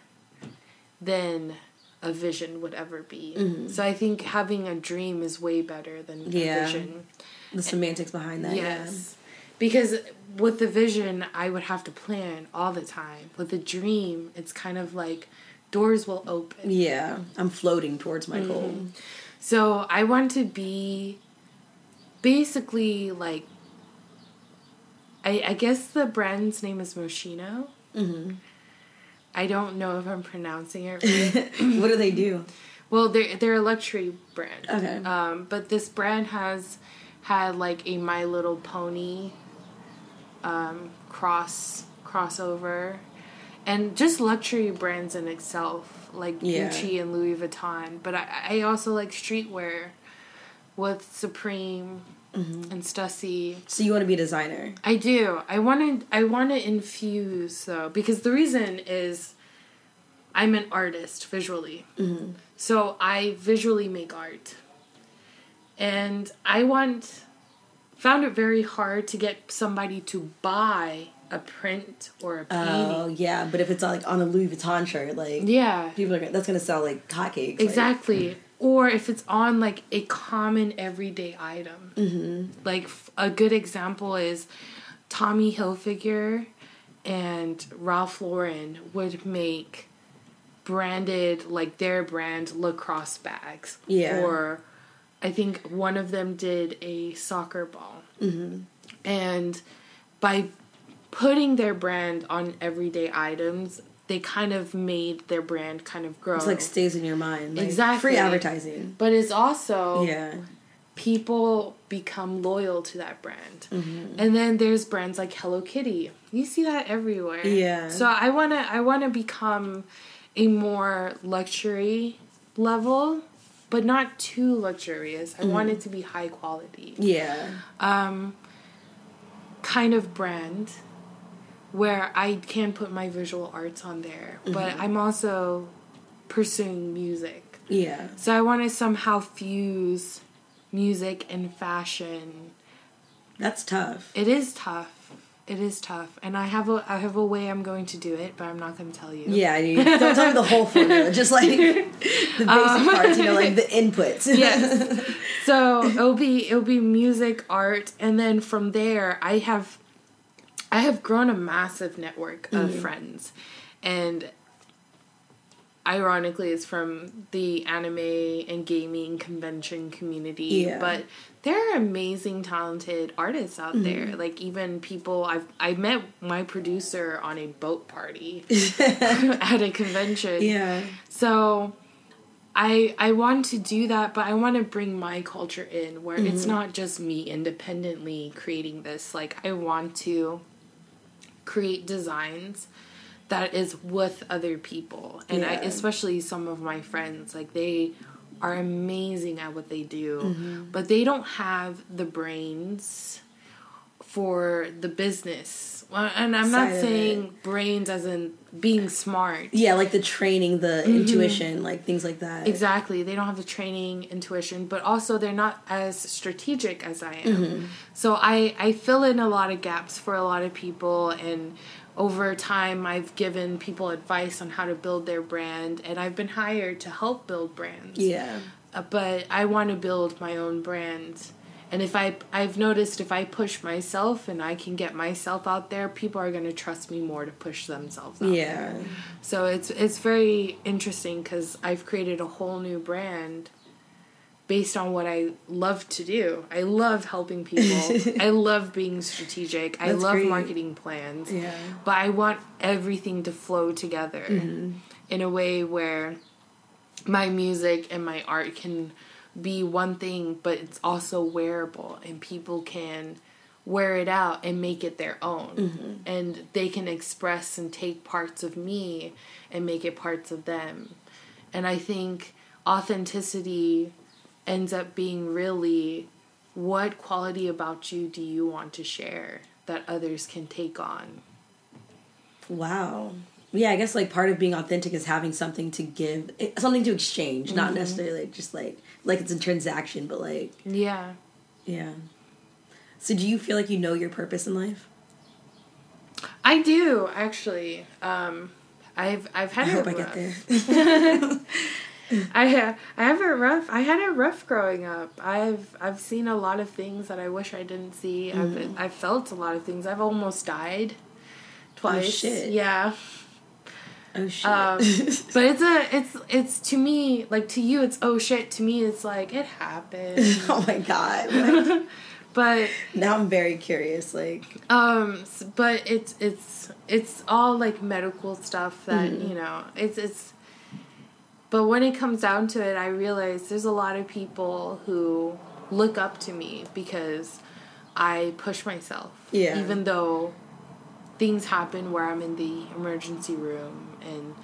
than a vision would ever be. Mm-hmm. So I think having a dream is way better than Yeah. a vision. The semantics behind that. Yes. Because with the vision, I would have to plan all the time. With the dream, it's kind of like doors will open. Yeah. Yeah. I'm floating towards my goal. Mm-hmm. So I want to be basically like I I guess the brand's name is Moschino. Mm-hmm. I don't know if I'm pronouncing it right. what do they do? well, they're they're a luxury brand. Okay. Um, but this brand has had like a My Little Pony um, cross crossover, and just luxury brands in itself, like Yeah. Gucci and Louis Vuitton. But I, I also like streetwear with Supreme Mm-hmm. and Stussy. So you want to be a designer? I do. I want to. I want to infuse though, because the reason is, I'm an artist visually, so I visually make art, and I want. Found it very hard to get somebody to buy a print or a painting. Oh yeah, but if it's like on a Louis Vuitton shirt, like yeah, people are gonna, that's gonna sell like hotcakes. like- exactly. Or if it's on like a common everyday item. Mm-hmm. Like f- a good example is Tommy Hilfiger and Ralph Lauren would make branded like their brand lacrosse bags. Yeah. Or I think one of them did a soccer ball. Mm-hmm. And by putting their brand on everyday items, they kind of made their brand kind of grow. It's like stays in your mind. Like, Exactly. Free advertising. but it's also Yeah. people become loyal to that brand. Mm-hmm. And then there's brands like Hello Kitty. You see that everywhere. Yeah. So I want to I want to become a more luxury level, but not too luxurious. I want Mm-hmm. it to be high quality. Yeah. Um kind of brand where I can put my visual arts on there, but Mm-hmm. I'm also pursuing music. Yeah. So I want to somehow fuse music and fashion. That's tough. It is tough. It is tough, and I have a I have a way I'm going to do it, but I'm not going to tell you. Yeah, I mean, don't tell me the whole formula, just like the basic parts, you know, like the inputs. Yes. so it'll be it'll be music, art, and then from there I have I have grown a massive network of mm-hmm. friends, and ironically is from the anime and gaming convention community. Yeah. But there are amazing, talented artists out there. Mm-hmm. Like even people I've I met my producer on a boat party at a convention. Yeah. So I I want to do that, but I want to bring my culture in where it's mm-hmm. not just me independently creating this. Like I want to create designs that is with other people. And I especially some of my friends, like they are amazing at what they do, mm-hmm. but they don't have the brains for the business. Well, and I'm not Side of saying brains as in being smart. Yeah, like the training, the intuition, like things like that. Exactly. They don't have the training, intuition, but also they're not as strategic as I am. So I, I fill in a lot of gaps for a lot of people and over time I've given people advice on how to build their brand and I've been hired to help build brands. Yeah. Uh, but I want to build my own brand. And if I I've noticed if I push myself and I can get myself out there, people are going to trust me more to push themselves out. Yeah. So it's it's very interesting cuz I've created a whole new brand based on what I love to do. I love helping people. I love being strategic. I love great. marketing plans. Yeah. But I want everything to flow together mm-hmm. in a way where my music and my art can be one thing, but it's also wearable and people can wear it out and make it their own. Mm-hmm. And they can express and take parts of me and make it parts of them. And I think authenticity ends up being really what quality about you do you want to share that others can take on? Wow. Yeah, I guess like part of being authentic is having something to give, eh, something to exchange, not necessarily like just like like it's a transaction, but like Yeah. yeah. So do you feel like you know your purpose in life? I do actually. Um, I've I've had I hope I rough. get there. I have I have it rough. I had a rough growing up. I've I've seen a lot of things that I wish I didn't see. Mm-hmm. I've I've felt a lot of things. I've almost died twice. shit. Yeah. Oh shit. Um, but it's a it's it's to me like to you it's oh shit to me it's like it happened. oh my god. Like, but now I'm very curious. Like Um, but it's it's it's all like medical stuff that Mm-hmm. you know it's it's. But when it comes down to it, I realize there's a lot of people who look up to me because I push myself. Yeah. Even though things happen where I'm in the emergency room and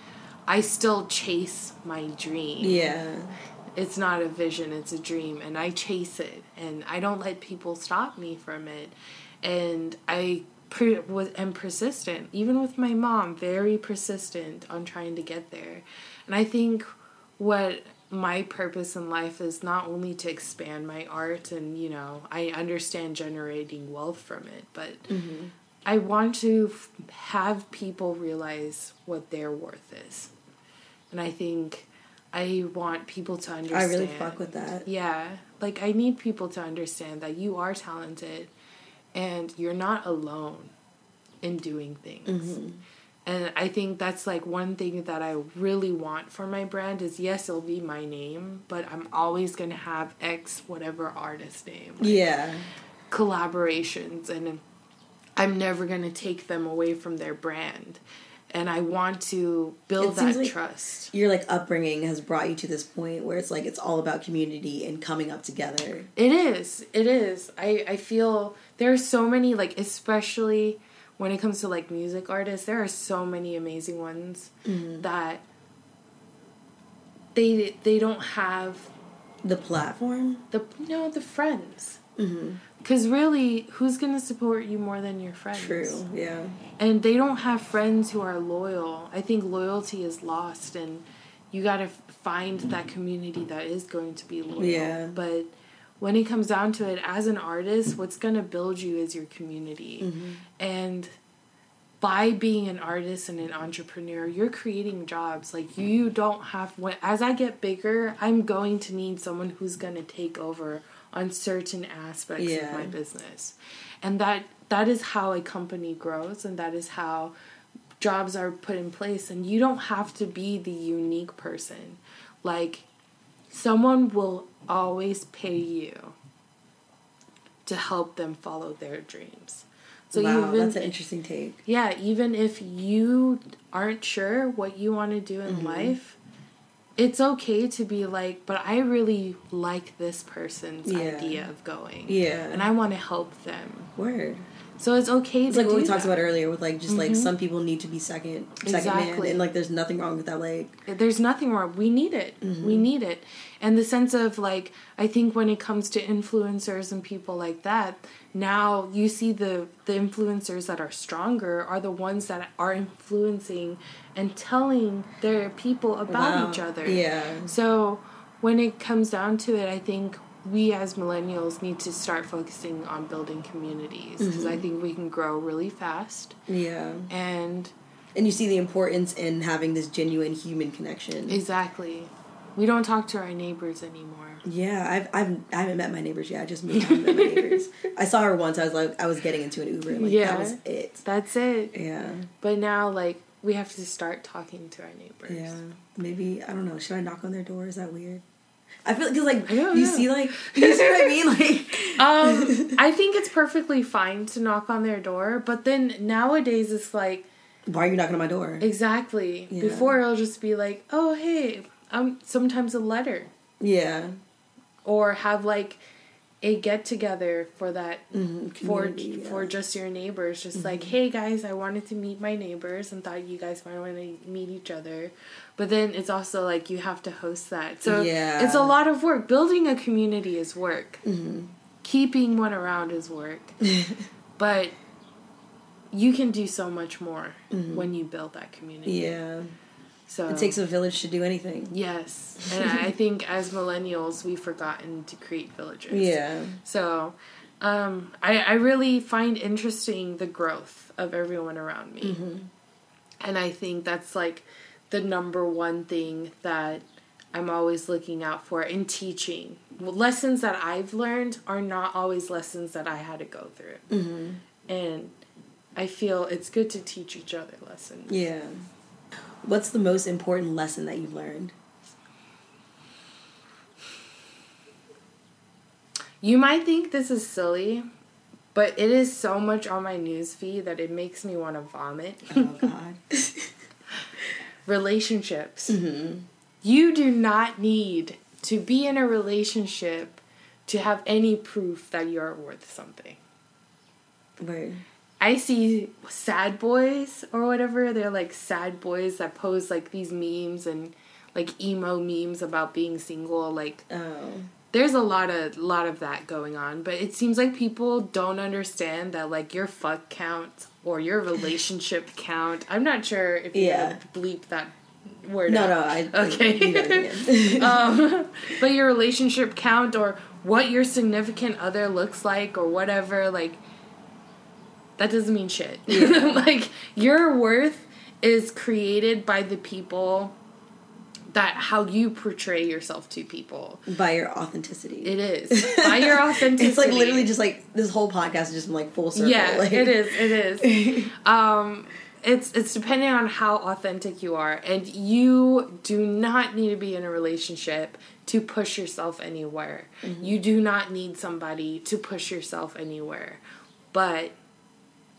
I still chase my dream. Yeah. it's not a vision it's a dream and i chase it and i don't let people stop me from it. And i per- was am persistent even with my mom very persistent on trying to get there. And i think what my purpose in life is not only to expand my art and you know i understand generating wealth from it but mm-hmm. I want to f- have people realize what their worth is and i think I want people to understand. I really fuck with that. Yeah, like I need people to understand that you are talented, and you're not alone in doing things. Mm-hmm. And I think that's like one thing that I really want for my brand is yes, it'll be my name, but I'm always gonna have X whatever artist name Yeah. collaborations and I'm never going to take them away from their brand. And I want to build It seems that like- trust. Your like upbringing has brought you to this point where it's like it's all about community and coming up together. It is. It is. I I feel there are so many like especially when it comes to like music artists, there are so many amazing ones mm-hmm. that they they don't have The platform. the know the friends. Because really, who's gonna support you more than your friends? True. Yeah. and they don't have friends who are loyal. I think loyalty is lost, and you got to find that community that is going to be loyal. Yeah. But when it comes down to it, as an artist, what's going to build you is your community, Mm-hmm. and by being an artist and an entrepreneur, you're creating jobs. Like you don't have. When as I get bigger, I'm going to need someone who's going to take over on certain aspects Yeah. of my business, and that that is how a company grows, and that is how jobs are put in place and you don't have to be the unique person like someone will always pay you to help them follow their dreams so wow, even, that's an interesting take. Yeah, even if you aren't sure what you want to do in mm-hmm. life, it's okay to be like, but I really like this person's yeah. idea of going. Yeah. And I want to help them. Word. So it's okay. It's like what we that. talked about earlier with like just mm-hmm. like some people need to be second second exactly. man, and like there's nothing wrong with that. Like there's nothing wrong. We need it. Mm-hmm. We need it, and the sense of like I think when it comes to influencers and people like that, now you see the the influencers that are stronger are the ones that are influencing and telling their people about wow. each other. Yeah. So when it comes down to it, I think we as millennials need to start focusing on building communities because mm-hmm. I think we can grow really fast. Yeah. And and you see the importance in having this genuine human connection. Exactly. We don't talk to our neighbors anymore. Yeah, I've, I've I haven't met my neighbors yet. I just moved met my neighbors. I saw her once. I was like, I was getting into an Uber. And like, yeah, that was it. That's it. Yeah. But now, like, we have to start talking to our neighbors. Yeah. Maybe I don't know. Should I knock on their door? Is that weird? I feel because like you know. see like you see what I mean like um I think it's perfectly fine to knock on their door but then nowadays it's like why are you knocking on my door exactly yeah. before it'll just be like oh hey um sometimes a letter yeah or have like a get together for that mm-hmm, for yeah. for just your neighbors just mm-hmm. like hey guys i wanted to meet my neighbors and thought you guys might want to meet each other but then it's also like you have to host that so yeah. it's a lot of work building a community is work mm-hmm. keeping one around is work but you can do so much more mm-hmm. when you build that community yeah so it takes a village to do anything. Yes, and I think as millennials, we've forgotten to create villages. Yeah. So, um, I I really find interesting the growth of everyone around me, mm-hmm. and I think that's like the number one thing that I'm always looking out for in teaching. Lessons that I've learned are not always lessons that I had to go through, mm-hmm. and I feel it's good to teach each other lessons. Yeah. What's the most important lesson that you've learned? You might think this is silly, but it is so much on my news feed that it makes me want to vomit. Oh God. Relationships. Mm-hmm. You do not need to be in a relationship to have any proof that you're worth something. Right. I see sad boys or whatever. They're like sad boys that pose like these memes and like emo memes about being single. Like, oh. there's a lot of lot of that going on. But it seems like people don't understand that like your fuck count or your relationship count. I'm not sure if you yeah. bleep that word. No, out. no, I okay. um, but your relationship count or what your significant other looks like or whatever, like that doesn't mean shit. Yeah. like your worth is created by the people that how you portray yourself to people by your authenticity. It is by your authenticity. it's like literally just like this whole podcast is just like full circle. Yeah, like. it is. It is. um, it's it's depending on how authentic you are, and you do not need to be in a relationship to push yourself anywhere. Mm-hmm. You do not need somebody to push yourself anywhere, but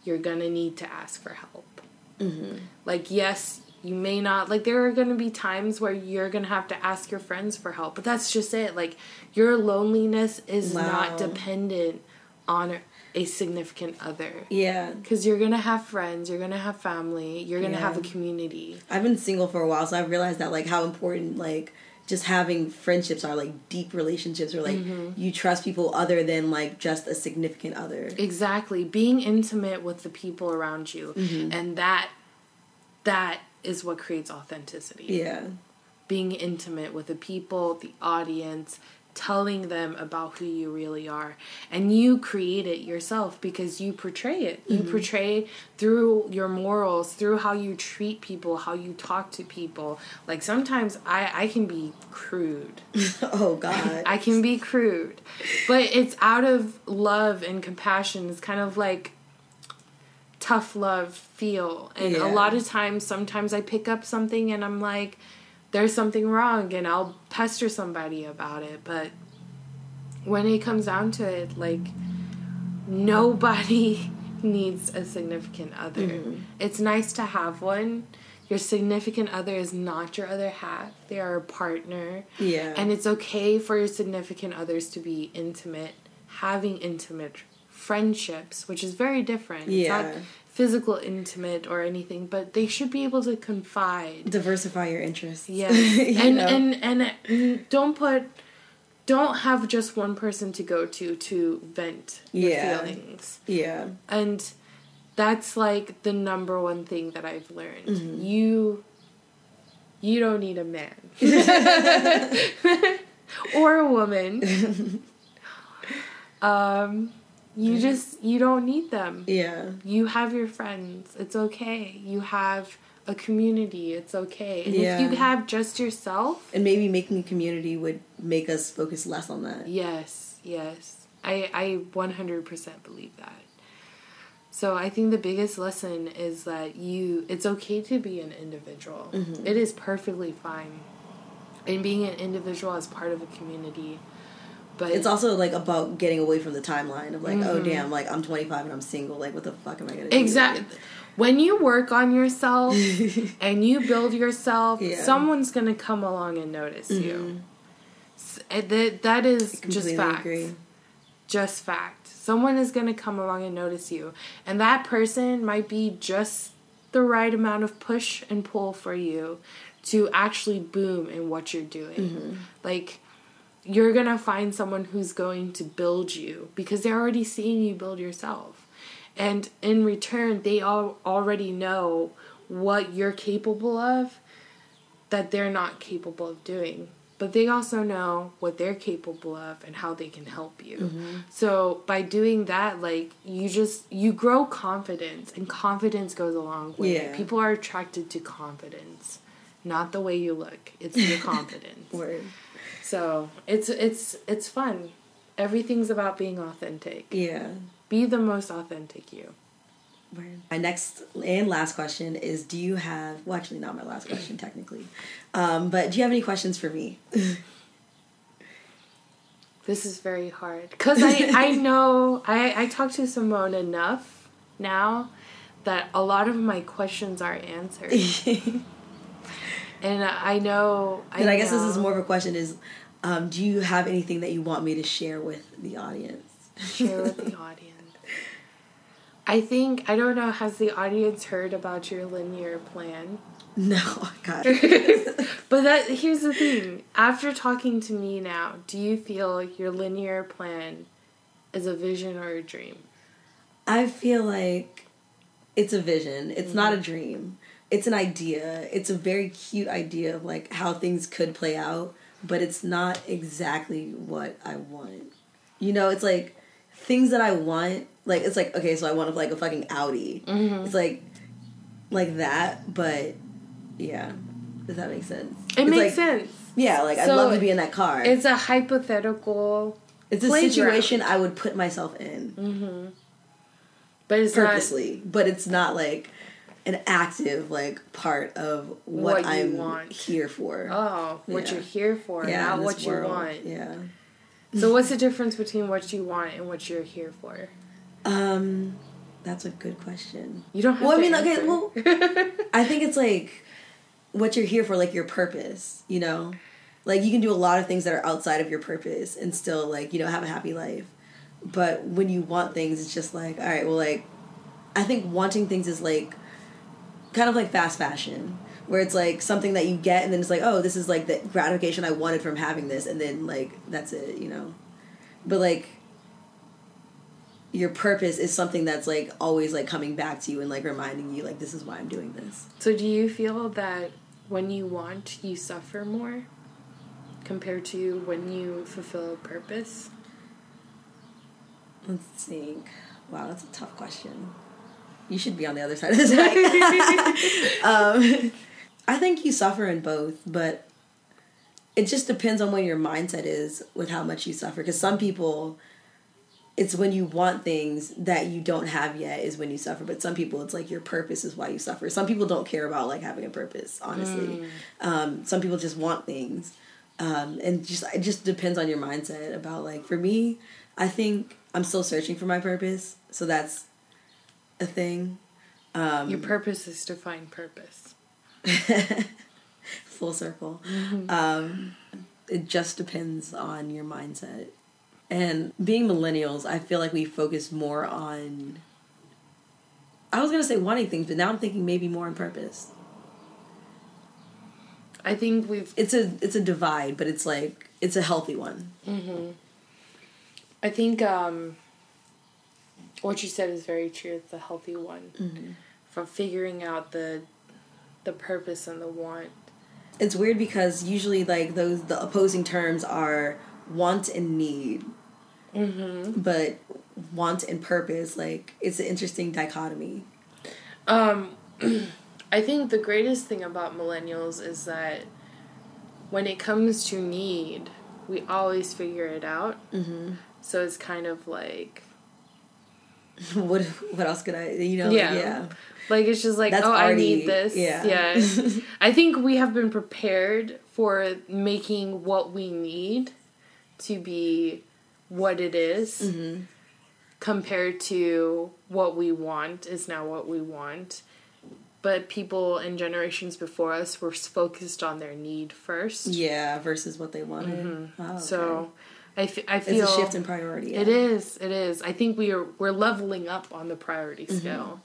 you're gonna need to ask for help. Mm-hmm. Like, yes, you may not, like, there are gonna be times where you're gonna have to ask your friends for help, but that's just it. Like, your loneliness is wow. not dependent on a significant other. Yeah. Because you're gonna have friends, you're gonna have family, you're gonna yeah. have a community. I've been single for a while, so I've realized that, like, how important, like, just having friendships are like deep relationships or like mm-hmm. you trust people other than like just a significant other. Exactly. Being intimate with the people around you. Mm-hmm. and that that is what creates authenticity. Yeah. Being intimate with the people the audience telling them about who you really are. And you create it yourself because you portray it. You mm-hmm. portray through your morals through how you treat people how you talk to people. Like sometimes i i can be crude. Oh god. I can be crude. But it's out of love and compassion. It's kind of like tough love feel. And Yeah. a lot of times, sometimes I pick up something and I'm like, there's something wrong, and I'll pester somebody about it. But when it comes down to it, like, nobody needs a significant other. Mm-hmm. It's nice to have one. Your significant other is not your other half. They are a partner. Yeah. And it's okay for your significant others to be intimate, having intimate friendships, which is very different. It's Yeah. not physical intimate or anything, but they should be able to confide. Diversify your interests. Yeah. You and, and and and don't put don't have just one person to go to to vent your Yeah. feelings. yeah. And that's like the number one thing that I've learned. Mm-hmm. You you don't need a man. or a woman. um you just you don't need them. Yeah. You have your friends. It's okay. You have a community. It's okay. And Yeah. if you have just yourself, And maybe making a community would make us focus less on that. yes, yes. I I 100% believe that. So I think the biggest lesson is that you it's okay to be an individual. Mm-hmm. It is perfectly fine. And being an individual as part of a community. But It's also like about getting away from the timeline of like, oh damn, like I'm 25 and I'm single. Like, what the fuck am I gonna do? Exactly. When you work on yourself and you build yourself, Yeah. Mm-hmm. someone's gonna come along and notice you. S- uh, That that is just fact. agree. Just fact. Someone is gonna come along and notice you, and that person might be just the right amount of push and pull for you to actually boom in what you're doing. Mm-hmm. Like you're gonna find someone who's going to build you because they're already seeing you build yourself and in return they all already know what you're capable of that they're not capable of doing but they also know what they're capable of and how they can help you Mm-hmm. so by doing that like you just you grow confidence and confidence goes a long way Yeah. people are attracted to confidence not the way you look it's your confidence Word. So it's it's it's fun. Everything's about being authentic. Yeah. Be the most authentic you. My next and last question is: Do you have? Well, actually, not my last question technically, um, but do you have any questions for me? This is very hard because I I know I I talk to Simone enough now that a lot of my questions are answered, and I know. and I guess this is more of a question: Is um, do you have anything that you want me to share with the audience? share with the audience. I think I don't know. Has the audience heard about your linear plan? No, God. But that here's the thing. After talking to me now, do you feel your linear plan is a vision or a dream? I feel like it's a vision. It's not a dream. It's an idea. It's a very cute idea of like how things could play out, but it's not exactly what I want. You know, it's like things that I want. Like it's like okay, so I want like a fucking Audi. Mm-hmm. It's like like that, but yeah. Does that make sense? It It's makes like- sense. Yeah, like I'd love to be in that car. It's a hypothetical, it's a situation I would put myself in. Mm-hmm. but it's purposely, but it's not like an active like part of what, What I'm want. here for. oh what Yeah. you're here for, yeah, not what this you want. Yeah. So what's the difference between what you want and what you're here for? Um, that's a good question. You don't have Well, I mean, okay, well, I think it's like what you're here for, like your purpose. You know, like you can do a lot of things that are outside of your purpose and still like you know have a happy life. But when you want things, it's just like all right, well, like I think wanting things is like kind of like fast fashion where it's like something that you get and then it's like oh this is like the gratification i wanted from having this and then like that's it you know? But like your purpose is something that's like always like coming back to you and like reminding you like this is why i'm doing this. So do you feel that when you want, you suffer more compared to when you fulfill a purpose? let's think. Wow that's a tough question you should be on the other side of this um, i think you suffer in both but it just depends on what your mindset is with how much you suffer. Because some people it's when you want things that you don't have yet is when you suffer. But some people it's like your purpose is why you suffer. Some people don't care about like having a purpose honestly. Mm. um, some people just want things. Um, and just it just depends on your mindset about like for me i think i'm still searching for my purpose. So that's a thing um, your purpose is to find purpose full circle mm-hmm. um, it just depends on your mindset and being millennials, I feel like we focus more on. I was gonna say wanting things, but now I'm thinking maybe more on purpose. I think we've. It's a it's a divide, but it's like it's a healthy one. Mm-hmm. I think um, what you said is very true. It's a healthy one. Mm-hmm. From figuring out the the purpose and the want. It's weird because usually like those the opposing terms are want and need. Mm-hmm. But want and purpose, like it's an interesting dichotomy. Um, I think the greatest thing about millennials is that when it comes to need, we always figure it out. Mm-hmm. So it's kind of like. what what else could I you know yeah. Like, yeah. Like it's just like That's oh already, I need this yeah yeah I think we have been prepared for making what we need to be what it is mm-hmm. compared to what we want is now what we want. But people in generations before us were focused on their need first. Yeah, versus what they wanted. Mm-hmm. Oh, okay. I, f- I feel it's a shift in priority. Yeah. It is. It is. I think we are we're leveling up on the priority mm-hmm. scale.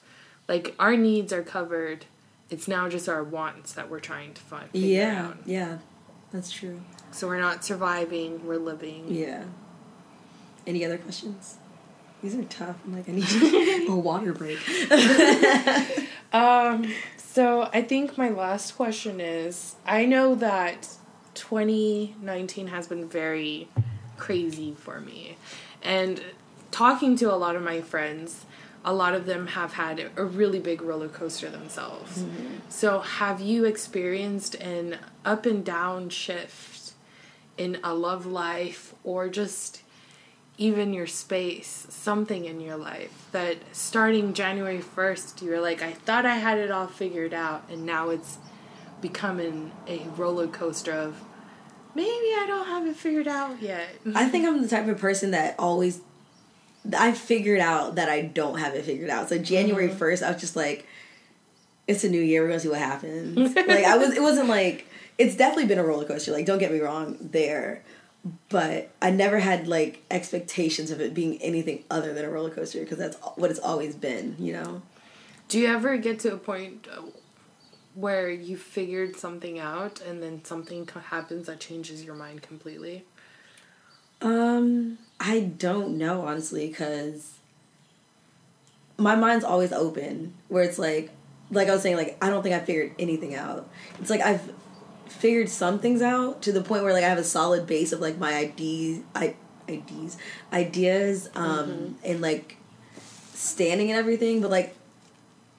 Like our needs are covered. It's now just our wants that we're trying to find. Yeah. Out. Yeah. That's true. So we're not surviving, we're living. Yeah. Any other questions? These are tough. I'm like, I need a water break. um, so I think my last question is I know that 2019 has been very crazy for me. And talking to a lot of my friends, a lot of them have had a really big roller coaster themselves. Mm-hmm. So, have you experienced an up and down shift in a love life or just even your space, something in your life that starting January 1st, you're like, I thought I had it all figured out, and now it's becoming a roller coaster of maybe I don't have it figured out yet. I think I'm the type of person that always I figured out that I don't have it figured out. So January mm-hmm. 1st, I was just like, it's a new year, we're gonna see what happens. like I was it wasn't like it's definitely been a roller coaster, like don't get me wrong there but I never had like expectations of it being anything other than a roller coaster because that's what it's always been, you know. Do you ever get to a point where you figured something out and then something happens that changes your mind completely? Um, I don't know honestly cuz my mind's always open where it's like like I was saying like I don't think I figured anything out. It's like I've figured some things out to the point where like I have a solid base of like my ideas, I, ideas, ideas, um, mm-hmm. and like standing and everything. But like,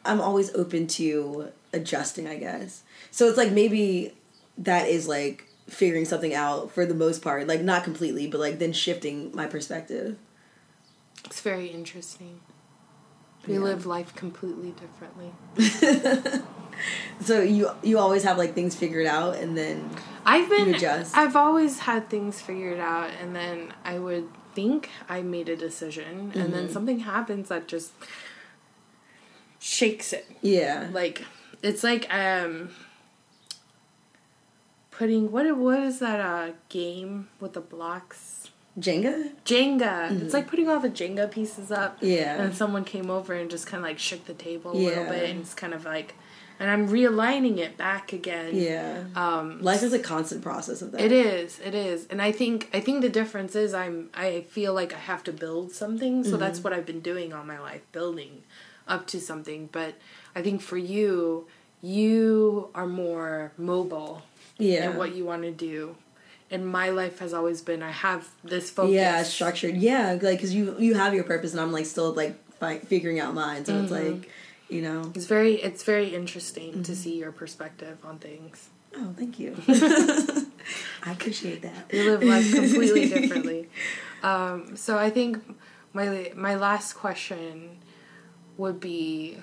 I'm always open to adjusting, I guess. So it's like maybe that is like figuring something out for the most part, like not completely, but like then shifting my perspective. It's very interesting. We yeah. live life completely differently. so you you always have like things figured out and then I've been adjust. I've always had things figured out and then I would think I made a decision mm-hmm. and then mm-hmm. something happens that just shakes it. Yeah. Like it's like um putting what what is that uh game with the blocks? Jenga? Jenga. Mm-hmm. It's like putting all the Jenga pieces up. Yeah. And someone came over and just kind of like shook the table a yeah. little bit and it's kind of like and I'm realigning it back again. Yeah. Um, Life is a constant process of that. It is. It is. And I think I think the difference is I'm I feel like I have to build something, so mm-hmm. that's what I've been doing all my life, building up to something. But I think for you, you are more mobile. Yeah. And what you want to do. And my life has always been I have this focus. Yeah, structured. Yeah, like because you you have your purpose, and I'm like still like fi- figuring out mine. So mm-hmm. it's like you know it's very it's very interesting mm-hmm. to see your perspective on things oh thank you i appreciate that you live life completely differently um, so i think my my last question would be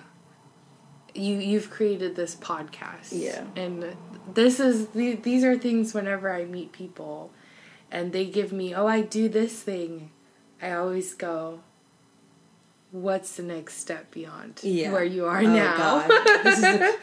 you you've created this podcast Yeah. and this is these are things whenever i meet people and they give me oh i do this thing i always go what's the next step beyond Yeah. where you are Oh, now. This is a,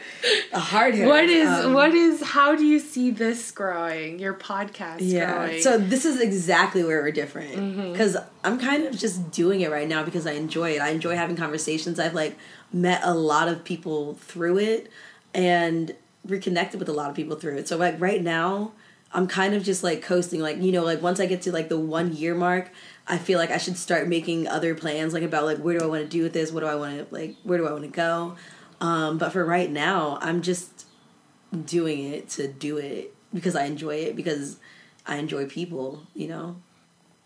a hard hit. what is Um, what is how do you see this growing your podcast yeah growing so this is exactly where we're different Mm-hmm. because i'm kind of just doing it right now because i enjoy it i enjoy having conversations i've like met a lot of people through it and reconnected with a lot of people through it. So like right now i'm kind of just like coasting. Like you know like once i get to like the one year mark i feel like i should start making other plans like about like where do i want to do with this? What do i want to like where do i want to go? Um but for right now i'm just doing it to do it because I enjoy it because I enjoy people, you know.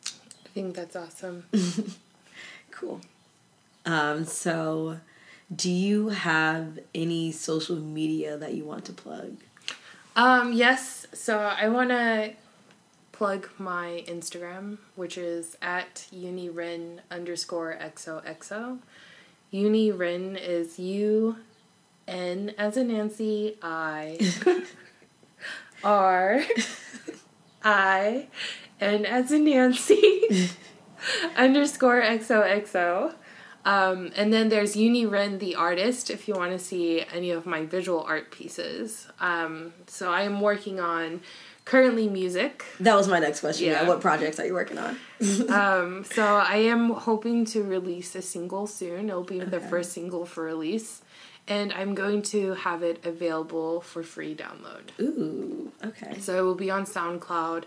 i think that's awesome. Cool. Um so do you have any social media that you want to plug? Um, yes. So I want to plug my Instagram, which is at unirin underscore xoxo. Unirin is U N as in Nancy I R I N as in Nancy underscore XOXO. Um, and then there's Unirin the artist if you want to see any of my visual art pieces. Um, so I am working on currently music. That was my next question. Yeah. Yeah. What projects are you working on? Um, so I am hoping to release a single soon. It'll be the first single for release. And I'm going to have it available for free download. Ooh, okay. So it will be on SoundCloud.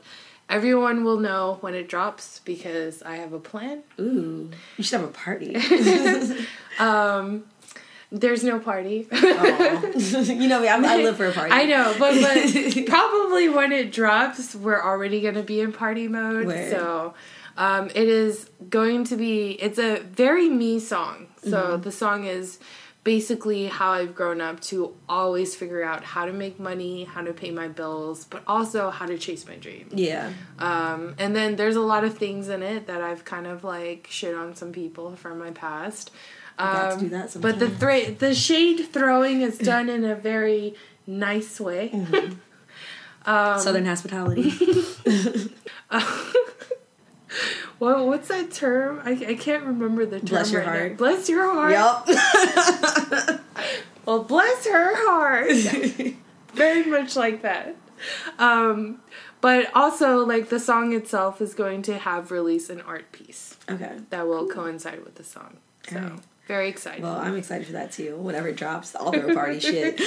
Everyone will know when it drops because I have a plan. Ooh, you should have a party. There's no party. You know me, I'm, I live for a party. I know, but, but probably when it drops, we're already going to be in party mode. Word. So um, it is going to be, it's a very me song. So Mm-hmm. the song is basically how I've grown up to always figure out how to make money, how to pay my bills, but also how to chase my dream. Yeah. Um, and then there's a lot of things in it that I've kind of like shit on some people from my past. Um, do that but the thra- the shade throwing is done in a very nice way. Mm-hmm. Um, Southern hospitality. What what's that term? I, I can't remember the term. Bless your right now. heart. Bless your heart. yup. Well, bless her heart. Very much like that. Um, but also, like the song itself is going to have release an art piece okay. that will coincide with the song. So. Very excited. Well, I'm excited for that too. Whenever it drops, I'll throw a party shit.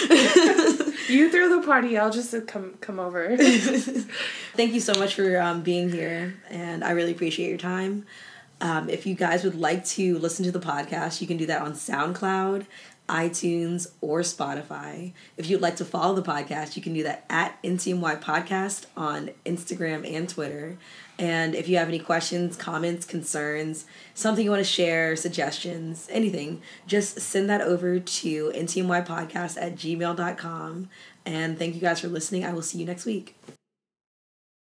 you throw the party, I'll just come come over. Thank you so much for um, being here, and I really appreciate your time. Um, if you guys would like to listen to the podcast, you can do that on SoundCloud, iTunes, or Spotify. If you'd like to follow the podcast, you can do that at NCMY Podcast on Instagram and Twitter. And if you have any questions, comments, concerns, something you want to share, suggestions, anything, just send that over to ntmypodcast at gmail.com. And thank you guys for listening. I will see you next week.